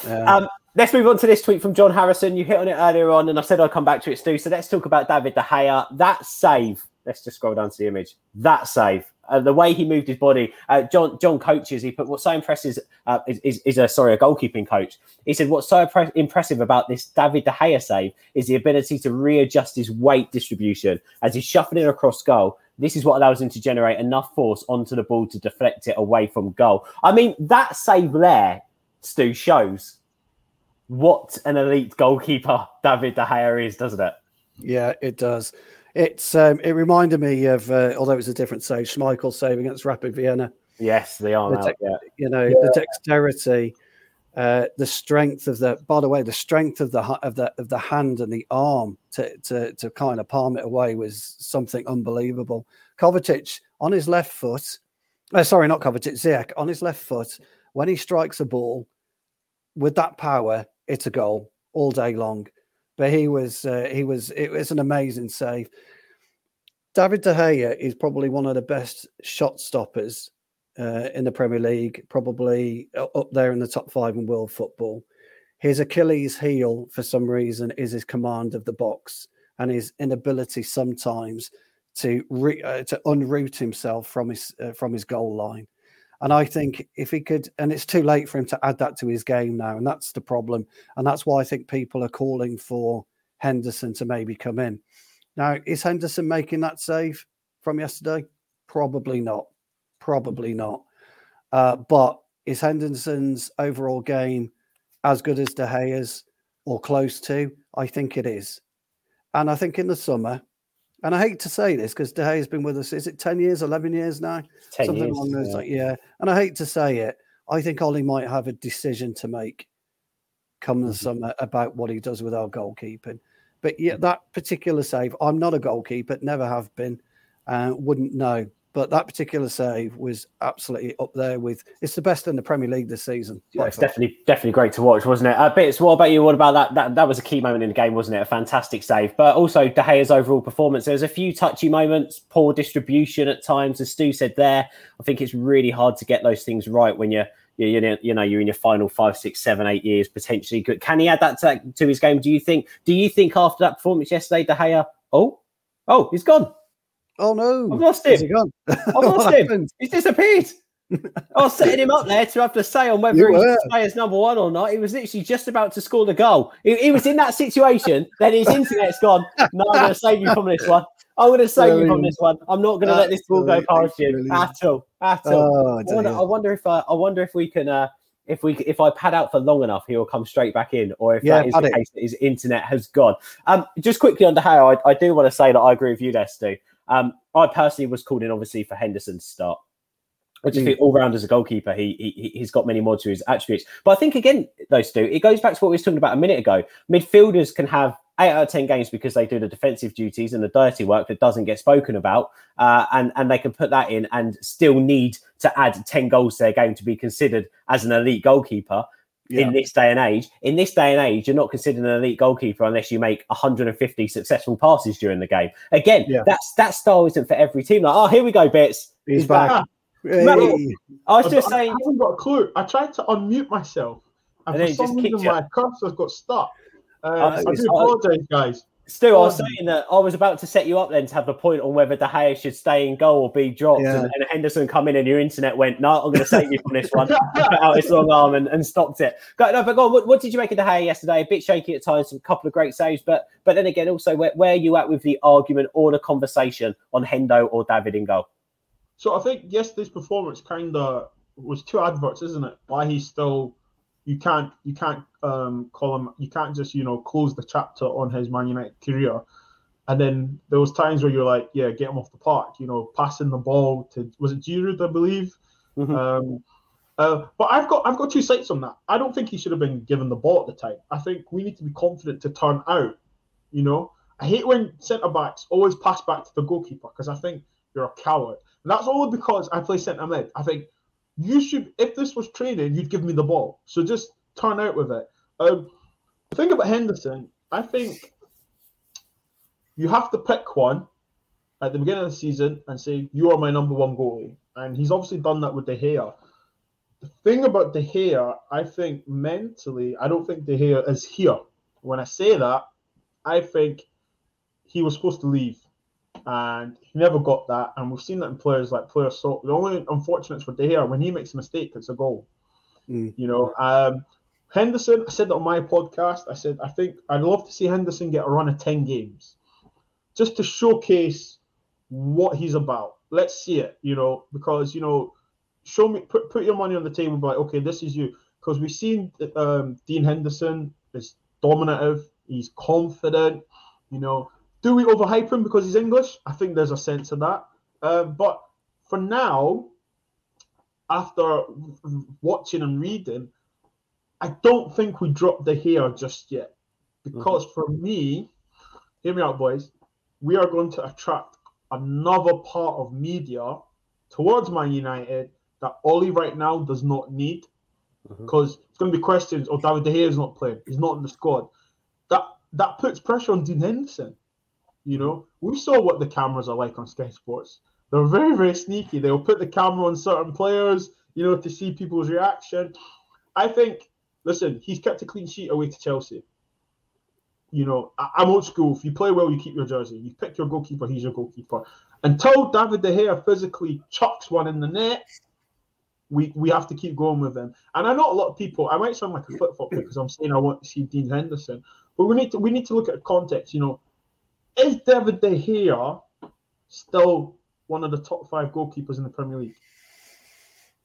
Yeah. Um, let's move on to this tweet from John Harrison. You hit on it earlier on, and I said I'd come back to it, Stu. So let's talk about David De Gea. That save. Let's just scroll down to the image. That save. Uh, the way he moved his body. Uh, John John coaches. He put what's so impressive uh, is, is, is a sorry a goalkeeping coach. He said what's so impre- impressive about this David De Gea save is the ability to readjust his weight distribution as he's shuffling across goal. This is what allows him to generate enough force onto the ball to deflect it away from goal. I mean that save there, Stu, shows what an elite goalkeeper (laughs) David De Gea is, doesn't it? Yeah, it does. It's um, it reminded me of uh, although it was a different save, Schmeichel's save against Rapid Vienna. Yes, they are The now. tech- Yeah. You know, the dexterity, uh, the strength of the. By the way, the strength of the of the of the hand and the arm to to to kind of palm it away was something unbelievable. Kovacic on his left foot, uh, sorry, not Kovacic, Ziyech on his left foot when he strikes a ball with that power, it's a goal all day long. But he was uh, he was it was an amazing save. David De Gea is probably one of the best shot stoppers uh, in the Premier League, probably up there in the top five in world football. His Achilles heel, for some reason, is his command of the box and his inability sometimes to re- uh, to unroot himself from his uh, from his goal line. And I think if he could, and it's too late for him to add that to his game now, and that's the problem. And that's why I think people are calling for Henderson to maybe come in. Now, is Henderson making that save from yesterday? Probably not. Probably not. Uh, but is Henderson's overall game as good as De Gea's or close to? I think it is. And I think in the summer, and I hate to say this because De Gea has been with us, is it 10 years, 11 years now? 10 Something years, along those yeah. like, yeah. And I hate to say it. I think Ollie might have a decision to make come the Mhm. summer about what he does with our goalkeeping. But yeah, that particular save, I'm not a goalkeeper, never have been, uh, wouldn't know. But that particular save was absolutely up there with it's the best in the Premier League this season. Yeah, it's definitely definitely great to watch, wasn't it? Uh, Bits, what about you? What about that? That that was a key moment in the game, wasn't it? A fantastic save, but also De Gea's overall performance. There's a few touchy moments, poor distribution at times, as Stu said there. I think it's really hard to get those things right when you're you you know, you know you're in your final five, six, seven, eight years potentially. Good. Can he add that to, to his game? Do you think? Do you think after that performance yesterday, De Gea? Oh, oh, he's gone. Oh no, I've lost him. I've (laughs) lost him. happened? He's disappeared. I was setting him up there to have to say on whether he's were. to stay as number one or not. He was literally just about to score the goal. He, he was in that situation. then his internet's gone. No, I'm going to save you from this one. I'm going to save you from this one. I'm not going to let this ball go past you brilliant. at all. At all. Oh, I, wonder. I wonder if uh, I wonder if we can. Uh, if we if I pad out for long enough, he will come straight back in, or if Yeah, that is the it. case that his internet has gone. Um, just quickly on De Gea, I, I do want to say that I agree with you Stu. Um, I personally was called in, obviously, for Henderson to start. I just Mm. think all round as a goalkeeper, he, he he's got many more to his attributes. But I think again, those two, it goes back to what we were talking about a minute ago. Midfielders can have eight out of ten games because they do the defensive duties and the dirty work that doesn't get spoken about, uh, and and they can put that in and still need to add ten goals to their game to be considered as an elite goalkeeper Yeah. in this day and age. In this day and age, you're not considered an elite goalkeeper unless you make 150 successful passes during the game. Again, Yeah. that's that style isn't for every team. Like, oh, here we go, bits. He's back. Hey. I was I- just I, saying. I haven't got a clue. I tried to unmute myself, and, And for just some kicked reason you. my cursor's got stuck. Uh, I it's- do apologise, guys. Stu, I was saying that I was about to set you up then to have the point on whether De Gea should stay in goal or be dropped, Yeah. and, and Henderson come in and your internet went, "No, I'm going to save you from this one." (laughs) Put out his long arm and, and stopped it. Go, no, but go on. What, what did you make of De Gea yesterday? A bit shaky at times, a couple of great saves, but but then again, also where, where are you at with the argument or the conversation on Hendo or David in goal? So I think yesterday's performance kind of was two adverts, isn't it? Why he's still you can't you can't um, call him you can't just you know close the chapter on his Man United career, and then there was times where you're like, yeah, get him off the park, you know, passing the ball to was it Giroud, I believe. Mhm. Um, uh, but I've got I've got two sides on that. I don't think he should have been given the ball at the time. I think we need to be confident to turn out. You know, I hate when centre backs always pass back to the goalkeeper because I think you're a coward. And that's only because I play centre mid. I think you should, if this was training, you'd give me the ball. So just turn out with it. Um, the thing about Henderson, I think you have to pick one at the beginning of the season and say you are my number one goalie, and he's obviously done that with De Gea. The thing about De Gea, I think mentally, I don't think De Gea is here. When I say that, I think he was supposed to leave, and he never got that. And we've seen that in players like player so. The only unfortunate for De Gea when he makes a mistake, it's a goal. Mm. You know, um, Henderson. I said that on my podcast. I said I think I'd love to see Henderson get a run of ten games, just to showcase what he's about. Let's see it. You know, because you know, show me put put your money on the table. Be like, okay, this is you. Because we've seen um, Dean Henderson is dominative. He's confident. You know, do we overhype him because he's English? I think there's a sense of that. Um, but for now, after watching and reading, I don't think we dropped the hair just yet. Because for me, hear me out, boys, we are going to attract another part of media towards Man United that Ollie right now does not need. Because it's going to be questions, oh, David De Gea is not playing, he's not in the squad. That that puts pressure on Dean Henderson. You know, we saw what the cameras are like on Sky Sports. They're very, very sneaky. They'll put the camera on certain players, you know, to see people's reaction. I think, listen, he's kept a clean sheet away to Chelsea. You know, I, I'm old school. If you play well, you keep your jersey. You pick your goalkeeper, he's your goalkeeper. Until David De Gea physically chucks one in the net, we, we have to keep going with him. And I know a lot of people, I might sound like a flip flop because I'm saying I want to see Dean Henderson, but we need to we need to look at context. You know, is David De Gea still one of the top five goalkeepers in the Premier League?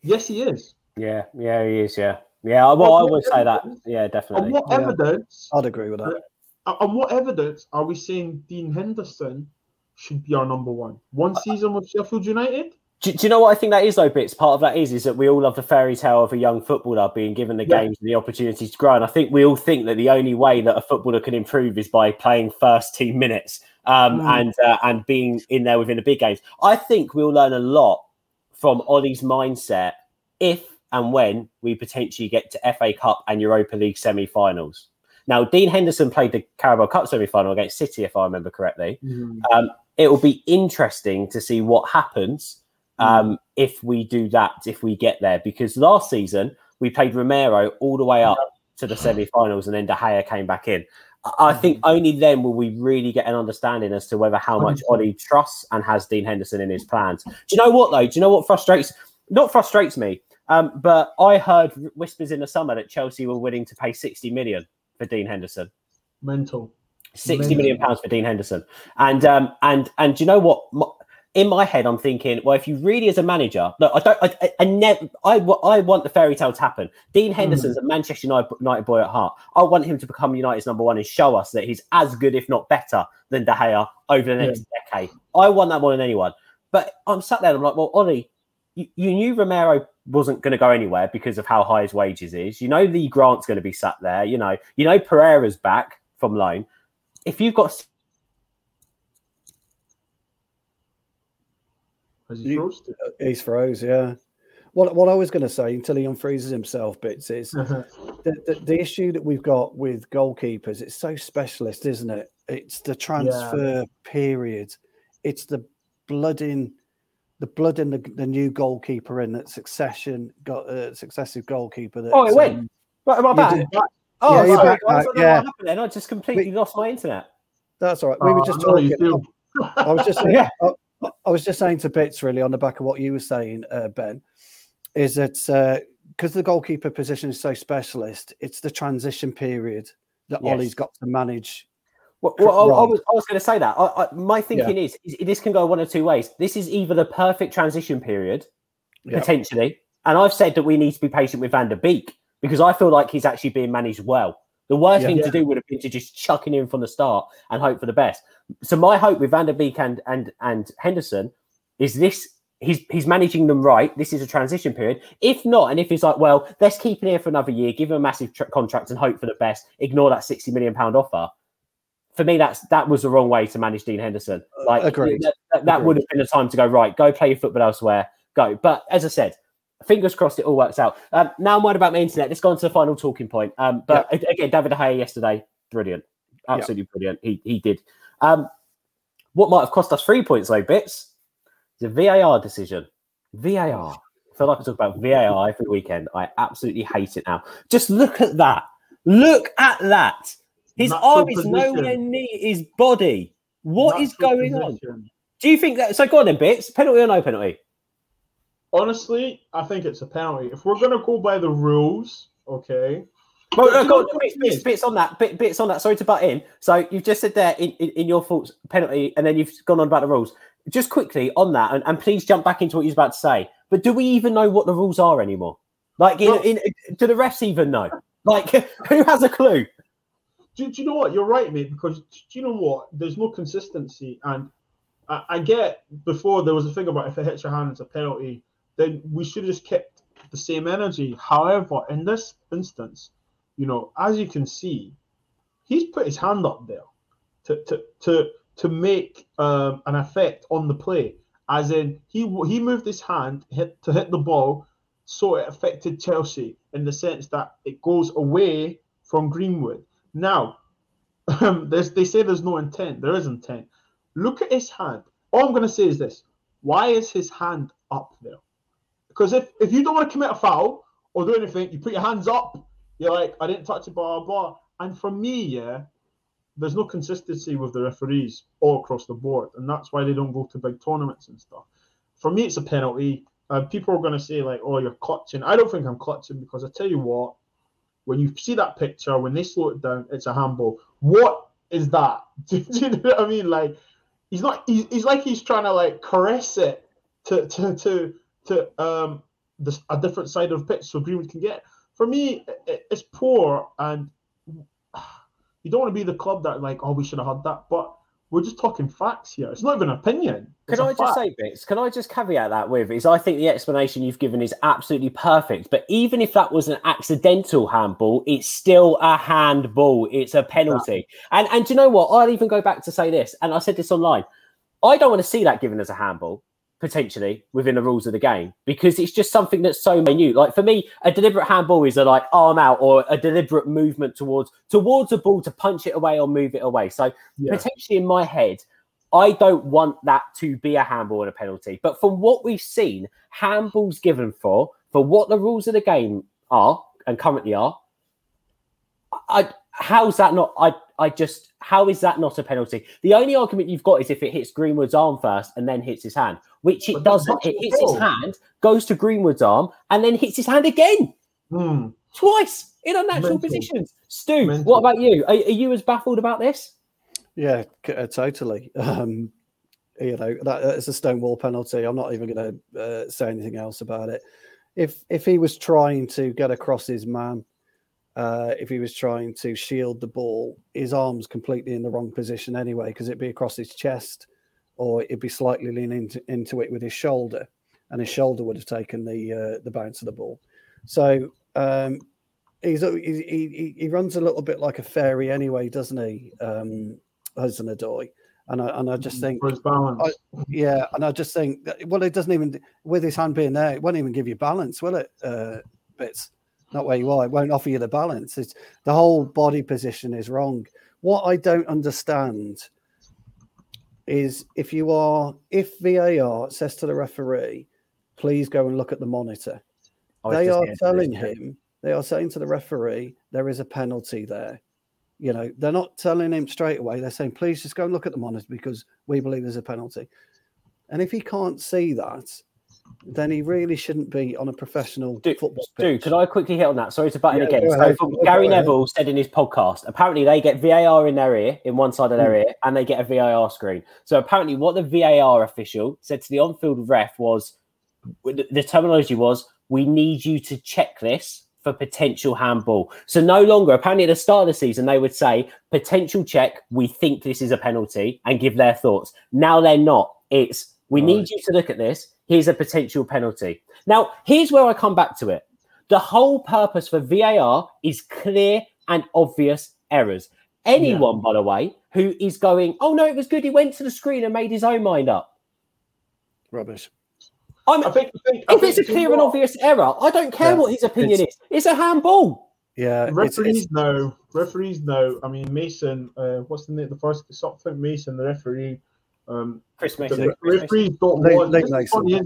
Yes, he is. Yeah, yeah, he is. Yeah, yeah. Well, I would say that. Yeah, definitely. And what Yeah. evidence? I'd agree with that. Uh, On what evidence are we saying Dean Henderson should be our number one? One uh, season with Sheffield United. Do, do you know what I think that is though? Bits part of that is is that we all love the fairy tale of a young footballer being given the Yeah. games and the opportunities to grow, and I think we all think that the only way that a footballer can improve is by playing first team minutes um, Mm. and uh, and being in there within the big games. I think we'll learn a lot from Ollie's mindset if and when we potentially get to FA Cup and Europa League semi-finals. Now, Dean Henderson played the Carabao Cup semi-final against City, if I remember correctly um, it will be interesting to see what happens um, if we do that, if we get there. Because last season we played Romero all the way up to the semi-finals, and then De Gea came back in. I- I think only then will we really get an understanding as to whether how much 100%. Ollie trusts and has Dean Henderson in his plans. Do you know what though? Do you know what frustrates? Not frustrates me, um, but I heard whispers in the summer that Chelsea were willing to pay sixty million for Dean Henderson. Mental. Sixty million pounds for Dean Henderson, and um, and and do you know what? In my head, I'm thinking, well, if you really, as a manager, look, I don't, I, I, never, I, I want the fairy tale to happen. Dean hmm. Henderson's a Manchester United, boy at heart. I want him to become United's number one and show us that he's as good, if not better, than De Gea over the next hmm. decade. I want that more than anyone. But I'm sat there, and I'm like, well, Ollie, you, you knew Romero wasn't going to go anywhere because of how high his wages is. You know Lee Grant's going to be sat there. You know, you know Pereira's back from loan. If you've got Has he froze? He's froze, yeah. What, what I was going to say until he unfreezes himself, bits is (laughs) the, the, the issue that we've got with goalkeepers. It's so specialist, isn't it? It's the transfer period. It's the blood in the blood in the, the new goalkeeper in that succession got uh, successive goalkeeper. That, Oh, it went. um, What am I back? Oh, Yeah, sorry, back, I back, don't yeah. what happened then. I just completely lost my internet. that's all right. We were Oh, just I know how you talking. I was just (laughs) Yeah. I, I was just saying to bits really on the back of what you were saying, uh, Ben, is that because the goalkeeper position is so specialist, it's the transition period that Yes. Ollie's got to manage. Well, well, I, I was, I was going to say that. I, I, my thinking is, is this can go one of two ways. This is either the perfect transition period, Yeah. potentially, and I've said that we need to be patient with Van der Beek because I feel like he's actually being managed well. The worst Yeah. thing Yeah. to do would have been to just chuck him in from the start and hope for the best. So my hope with Van der Beek and and and Henderson is this. He's, he's managing them right. This is a transition period. If not, and if he's like, well, let's keep him here for another year, give him a massive tr- contract, and hope for the best. Ignore that sixty million pound offer for me, that's that was the wrong way to manage Dean Henderson. Uh, like agreed. that, that, that would have been the time to go right. Go play your football elsewhere. Go. But as I said, fingers crossed it all works out. Um, now I'm worried about my internet. Let's go on to the final talking point. Um, but a- again, David Gea yesterday, brilliant, absolutely brilliant. He he did. Um, what might have cost us three points though, bits. The VAR decision. VAR. I feel like I talk about VAR every weekend. I absolutely hate it now. Just look at that. Look at that. His Natural arm is position. nowhere near his body. What is Natural going on? Do you think that? So go on then, bits. Penalty or no penalty? Honestly, I think it's a penalty. If we're gonna go by the rules, okay. Well, no, uh, go know on, what bits, bits, bits on that. Bit, bits on that. Sorry to butt in. So you've just said there in, in, in your thoughts penalty, and then you've gone on about the rules. Just quickly on that, and, and please jump back into what you was about to say. But do we even know what the rules are anymore? Like, in, in, do the refs even know? Like, (laughs) who has a clue? Do, do you know what? You're right, mate. Because do you know what? There's no consistency, and I, I get before there was a thing about if it hits your hand, it's a penalty. Then we should have just kept the same energy. However, in this instance, you know, as you can see, he's put his hand up there to to to to make um, an effect on the play. As in, he he moved his hand hit to hit the ball, so it affected Chelsea in the sense that it goes away from Greenwood. Now, um, (laughs) they say there's no intent. There is intent. Look at his hand. All I'm going to say is this: Why is his hand up there? Because if, if you don't want to commit a foul or do anything, you put your hands up. You're like, I didn't touch it, blah blah. blah. And for me, yeah, there's no consistency with the referees all across the board, and that's why they don't go to big tournaments and stuff. For me, it's a penalty. Uh, people are going to say like, "Oh, you're clutching." I don't think I'm clutching because I tell you what, when you see that picture, when they slow it down, it's a handball. What is that? (laughs) Do, you know what I mean? Like, he's not. He's, he's like he's trying to like caress it to to to to um this a different side of the pitch so Greenwood can get. For me, it, it's poor, and you don't want to be the club that like, oh, we should have had that, but we're just talking facts here. It's not even opinion. Can I just say, Bits? Can I just caveat that with is I think the explanation you've given is absolutely perfect. But even if that was an accidental handball, it's still a handball. It's a penalty. Yeah. And and do you know what? I'll even go back to say this, and I said this online. I don't want to see that given as a handball potentially within the rules of the game because it's just something that's so minute. Like for me, a deliberate handball is a like arm out or a deliberate movement towards towards a ball to punch it away or move it away. So yeah. potentially in my head, I don't want that to be a handball and a penalty. But from what we've seen, handballs given for for what the rules of the game are and currently are, I how's that not? I I just how is that not a penalty? The only argument you've got is if it hits Greenwood's arm first and then hits his hand, which it doesn't. It hits his hand, goes to Greenwood's arm, and then hits his hand again hmm. twice in unnatural Mental. positions. Stu, Mental. what about you? Are, are, you as baffled about this? Yeah, uh, totally. Um, you know that it's a stonewall penalty. I'm not even going to uh, say anything else about it. If if he was trying to get across his man uh, if he was trying to shield the ball, his arm's completely in the wrong position anyway, because it'd be across his chest or it'd be slightly leaning into, into, it with his shoulder, and his shoulder would have taken the uh, the bounce of the ball. So um, he's he, he, he runs a little bit like a fairy anyway, doesn't he, um, Hudson-Odoi? And I and I just think, I, yeah, and I just think, that, well, it doesn't even with his hand being there, it won't even give you balance, will it? Uh, bits not where you are. It won't offer you the balance. It's the whole body position is wrong. What I don't understand is if you are if VAR says to the referee, please go and look at the monitor. They are telling him, they are saying to the referee, there is a penalty there. You know, they're not telling him straight away. They're saying, please just go and look at the monitor because we believe there's a penalty. And if he can't see that, then he really shouldn't be on a professional do, football pitch. Dude, could I quickly hit on that? Sorry to butt in yeah, again. So Gary Neville said in his podcast, apparently they get VAR in their ear, in one side of their mm. ear, and they get a VAR screen. So apparently, what the VAR official said to the on-field ref was, the terminology was, "We need you to check this." For potential handball. So, no longer, apparently, at the start of the season, they would say, potential check, we think this is a penalty, and give their thoughts. Now they're not. It's, we right. need you to look at this here's a potential penalty. Now, here's where I come back to it. The whole purpose for VAR is clear and obvious errors. Anyone, yeah. by the way, who is going, oh no, it was good. He went to the screen and made his own mind up. Rubbish. I'm, I think, I think, if it's a clear and obvious error, I don't care yeah, what his opinion it's, is. It's a handball. Yeah, referees it's, it's... know. Referees know. I mean, Mason. Uh, what's the name? The first something Mason, the referee um, Chris Mason. The referees don't want. Late, late funny.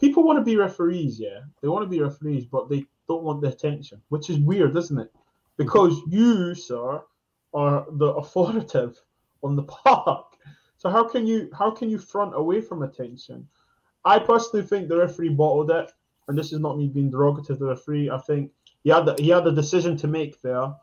People want to be referees, yeah. They want to be referees, but they don't want the attention, which is weird, isn't it? Because you, sir, are the authoritative on the (laughs) park. So how can you how can you front away from attention? I personally think the referee bottled it, and this is not me being derogative to the referee. I think he had the, he had a decision to make there,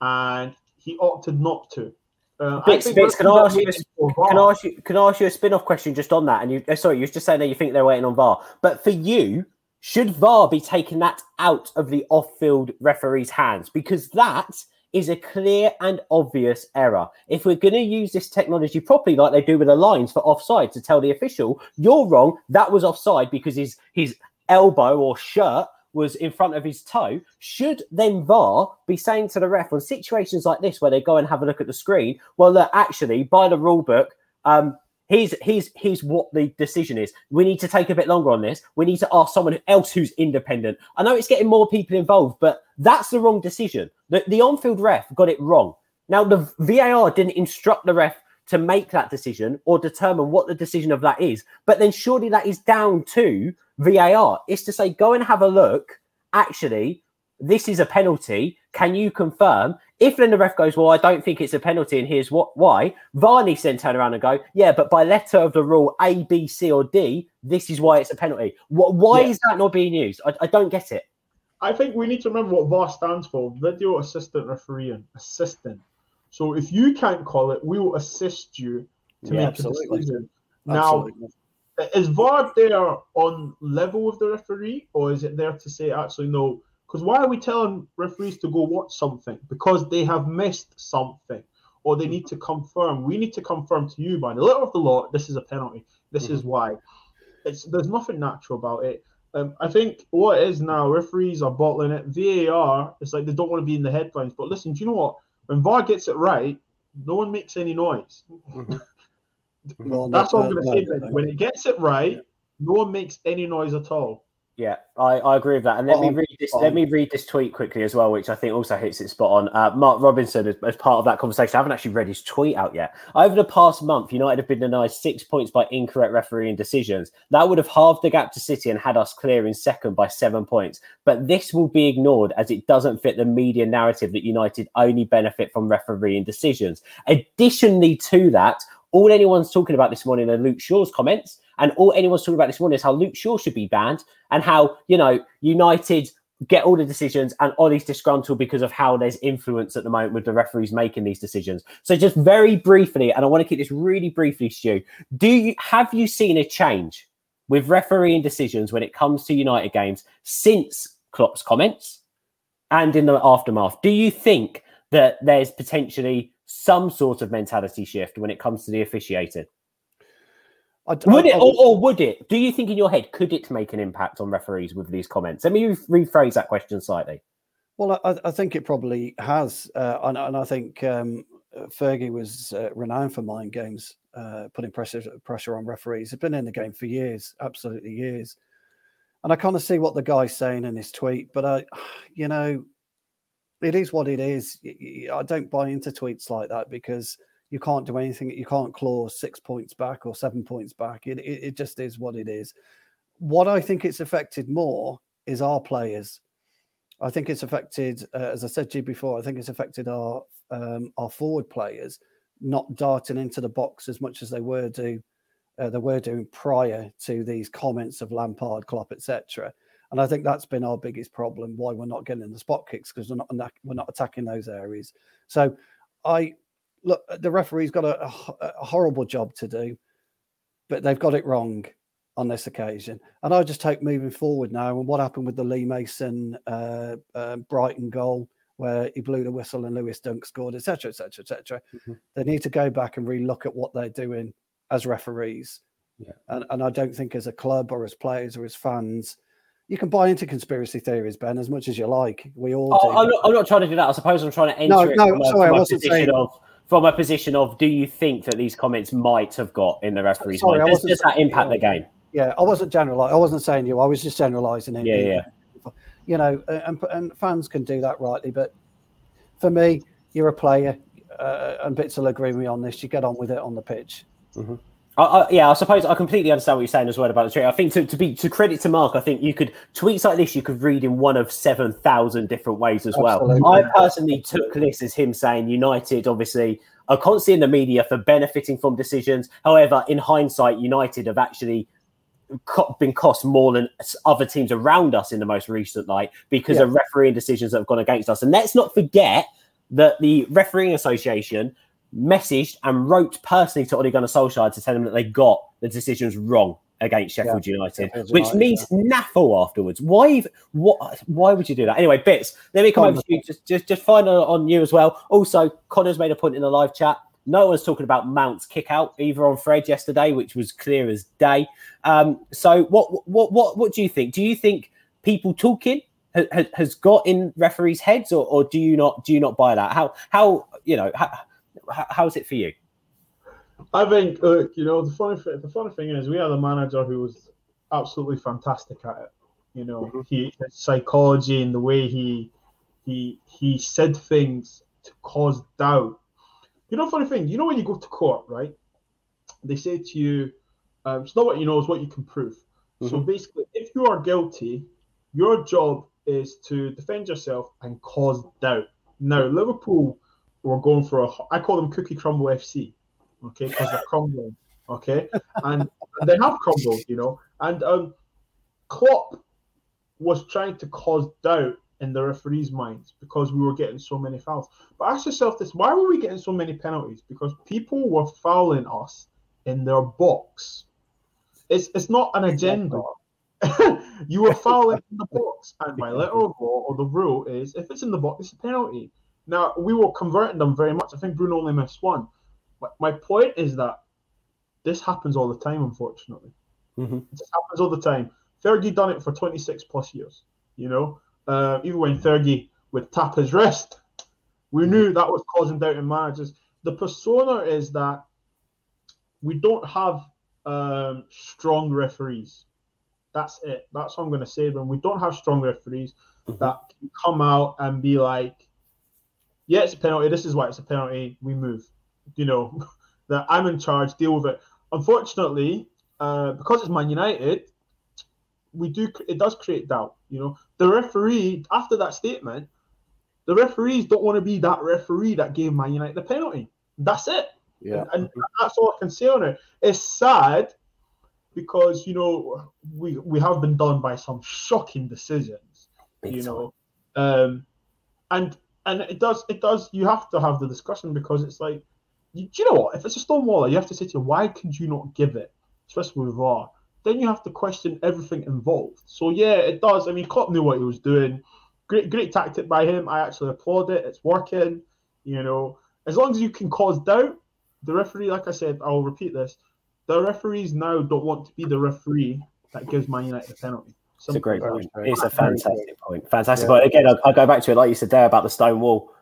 and he opted not to. Uh, Bits, Bits, can, I ask you, can I ask you can I ask you a spin-off question just on that? And you uh, sorry, you are just saying that you think they're waiting on VAR. But for you, should VAR be taking that out of the off-field referee's hands? Because that is a clear and obvious error. If we're going to use this technology properly, like they do with the lines for offside, to tell the official, you're wrong, that was offside because his his elbow or shirt was in front of his toe, should then VAR be saying to the ref on situations like this where they go and have a look at the screen, well, look, actually, by the rule book, um, here's here's here's what the decision is. We need to take a bit longer on this. We need to ask someone else who's independent. I know it's getting more people involved, but that's the wrong decision. The, the on-field ref got it wrong. Now the VAR didn't instruct the ref to make that decision or determine what the decision of that is. But then surely that is down to VAR. It's to say, go and have a look. Actually, this is a penalty. Can you confirm? If then the ref goes, well, I don't think it's a penalty, and here's what why. Varney then turn around and go, yeah, but by letter of the rule A, B, C, or D, this is why it's a penalty. Why yeah. is that not being used? I, I don't get it. I think we need to remember what VAR stands for: video assistant refereeing, assistant. So if you can't call it, we will assist you to Yeah, make absolutely. a decision. Now, Absolutely. is VAR there on level with the referee, or is it there to say actually no? Because why are we telling referees to go watch something? Because they have missed something, or they need to confirm. We need to confirm to you by the letter of the law. This is a penalty. This is why. It's there's nothing natural about it. Um, I think what it is now, referees are bottling it. VAR, it's like they don't want to be in the headlines. But listen, do you know what? When VAR gets it right, no one makes any noise. Mm-hmm. Well, That's no, all I'm going to say. no, When it gets it right, no one makes any noise at all. Yeah, I, I agree with that. And let me read this. Let me read this tweet quickly as well, which I think also hits it spot on. Uh, Mark Robinson, as, as part of that conversation, I haven't actually read his tweet out yet. Over the past month, United have been denied six points by incorrect refereeing decisions. That would have halved the gap to City and had us clear in second by seven points. But this will be ignored as it doesn't fit the media narrative that United only benefit from refereeing decisions. Additionally to that, all anyone's talking about this morning are Luke Shaw's comments, and all anyone's talking about this morning is how Luke Shaw should be banned and how you know United get all the decisions and Ollie's disgruntled because of how there's influence at the moment with the referees making these decisions. So just very briefly, and I want to keep this really briefly, Stu. Do you have you seen a change with refereeing decisions when it comes to United games since Klopp's comments and in the aftermath? Do you think that there's potentially some sort of mentality shift when it comes to the officiating? I, Would I- it, I- or, or would it? Do you think in your head could it make an impact on referees with these comments? Let me rephrase that question slightly. Well, I, I think it probably has, uh, and, and I think um, Fergie was uh, renowned for mind games, uh, putting pressure pressure on referees. He's been in the game for years, absolutely years. And I kind of see what the guy's saying in his tweet, but I, (sighs) you know, it is what it is. I don't buy into tweets like that because you can't do anything. You can't claw six points back or seven points back. It, it, it just is what it is. What I think it's affected more is our players. I think it's affected, uh, as I said to you before, I think it's affected our um, our forward players not darting into the box as much as they were do uh, they were doing prior to these comments of Lampard, Klopp, etc. And I think that's been our biggest problem. Why we're not getting the spot kicks because we're not we're not attacking those areas. So I look, the referee's got a, a a horrible job to do, but they've got it wrong on this occasion. And I just hope moving forward now, and what happened with the Lee Mason uh, uh, Brighton goal, where he blew the whistle and Lewis Dunk scored, etc., etc., etc. They need to go back and relook at what they're doing as referees. Yeah. And, and I don't think as a club or as players or as fans, you can buy into conspiracy theories, Ben, as much as you like. We all do. Oh, I'm, not, I'm not trying to do that. I suppose I'm trying to enter No, it no, sorry, I wasn't saying- of from a position of do you think that these comments might have got in the referee's Sorry, mind? Does, does that impact the game? yeah, I wasn't general. I wasn't saying you. I was just generalising it. Yeah, yeah. You know, and, and fans can do that rightly, but for me, you're a player, uh, and Bits will agree with me on this. You get on with it on the pitch. I, I, yeah, I suppose I completely understand what you're saying as well about the tweet. I think to, to be to credit to Mark, I think you could tweets like this you could read in one of seven thousand different ways as well. I personally took this as him saying United obviously are constantly in the media for benefiting from decisions. However, in hindsight, United have actually been cost more than other teams around us in the most recent night because Yeah. of refereeing decisions that have gone against us. And let's not forget that the refereeing association messaged and wrote personally to Ole Gunnar Solskjaer to tell him that they got the decisions wrong against Sheffield United, Sheffield which United, means naffle afterwards. Why? ev- What? Why would you do that? Anyway, bits. Let me come over to you. Just, just, just final on you as well. Also, Connor's made a point in the live chat. No one's talking about Mount's kick out either on Fred yesterday, which was clear as day. Um, so, what, what, what, what do you think? Do you think people talking ha- ha- has got in referees' heads, or, or do you not? Do you not buy that? How, how, you know, how, how's it for you? I think, look, you know, the funny th- the funny thing is, we had a manager who was absolutely fantastic at it. You know, Mhm. he his psychology and the way he he he said things to cause doubt. You know, funny thing, you know, when you go to court, right? They say to you, um, "It's not what you know; it's what you can prove." So basically, if you are guilty, your job is to defend yourself and cause doubt. Now, Liverpool were going for a, I call them cookie crumble FC, okay, because they're crumbling, okay, and, and they have crumbled, you know. And um, Klopp was trying to cause doubt in the referees' minds because we were getting so many fouls. But ask yourself this: Why were we getting so many penalties? Because people were fouling us in their box. It's it's not an agenda. (laughs) you were fouling in the box, and by letter law or the rule is if it's in the box, it's a penalty. Now we were converting them very much. I think Bruno only missed one. But my point is that this happens all the time, unfortunately. Mm-hmm. It just happens all the time. Fergie done it for 26 plus years. You know, uh, even when Fergie would tap his wrist, we knew that was causing doubt in managers. The persona is that we don't have um, strong referees. That's it. That's what I'm going to say. When we don't have strong referees Mhm. that can come out and be like, "Yeah, it's a penalty. This is why it's a penalty. We move." You know, (laughs) that I'm in charge. Deal with it. Unfortunately, uh, because it's Man United, we do. It does create doubt. You know, the referee after that statement, the referees don't want to be that referee that gave Man United the penalty. That's it. Yeah. And, and that's all I can say on it. It's sad because you know we we have been done by some shocking decisions. You know, um, and and it does it does. You have to have the discussion because it's like, you, do you know what? If it's a Stonewaller, you have to say to you, why could you not give it, especially with VAR? Then you have to question everything involved. So yeah, it does. I mean, Klopp knew what he was doing. Great, great tactic by him. I actually applaud it. It's working. You know, as long as you can cause doubt, the referee, like I said, I'll repeat this: the referees now don't want to be the referee that gives Man United a penalty. It's a great point. It's a fantastic point. Fantastic Yeah. point. Again, I'll, I'll go back to it, like you said there about the stone wall.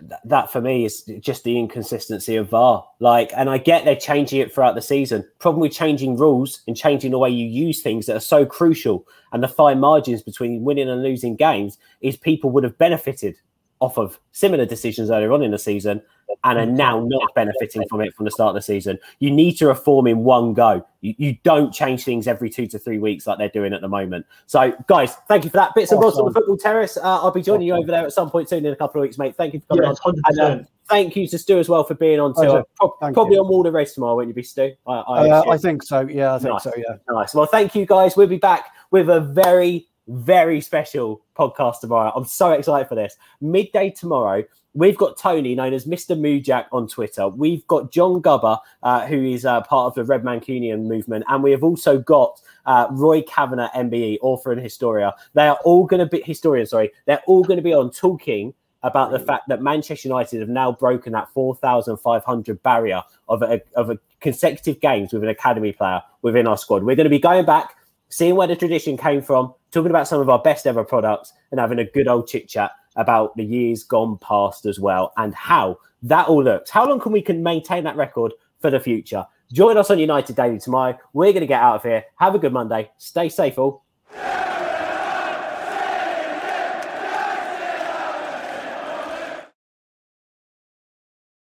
Th- That for me is just the inconsistency of VAR. Like, and I get they're changing it throughout the season. Problem with changing rules and changing the way you use things that are so crucial and the fine margins between winning and losing games is people would have benefited off of similar decisions earlier on in the season and are now not benefiting from it from the start of the season. You need to reform in one go. You, you don't change things every two to three weeks like they're doing at the moment. So, guys, thank you for that. Bits and bobs on the football terrace. Uh, I'll be joining you over there at some point soon in a couple of weeks, mate. Thank you for coming Yes, on. And, um, thank you to Stu as well for being on. To, Pleasure. pro- probably you. on the race tomorrow, won't you be, Stu? I, I, Uh. I think so. Yeah, I think Nice. so. Yeah. Nice. Well, thank you guys. We'll be back with a very, very special podcast tomorrow. I'm so excited for this. Midday tomorrow, we've got Tony, known as Mr. Moojak on Twitter. We've got John Gubber, uh, who is uh, part of the Red Mancunian movement. And we have also got uh, Roy Cavanagh, MBE, author and historia. They are all going to be, historian, sorry, they're all going to be on talking about the fact that Manchester United have now broken that 4,500 barrier of a, of a consecutive games with an academy player within our squad. We're going to be going back, seeing where the tradition came from, talking about some of our best ever products, and having a good old chit chat about the years gone past as well and how that all looks. How long can we can maintain that record for the future? Join us on United Daily tomorrow. We're going to get out of here. Have a good Monday. Stay safe, all.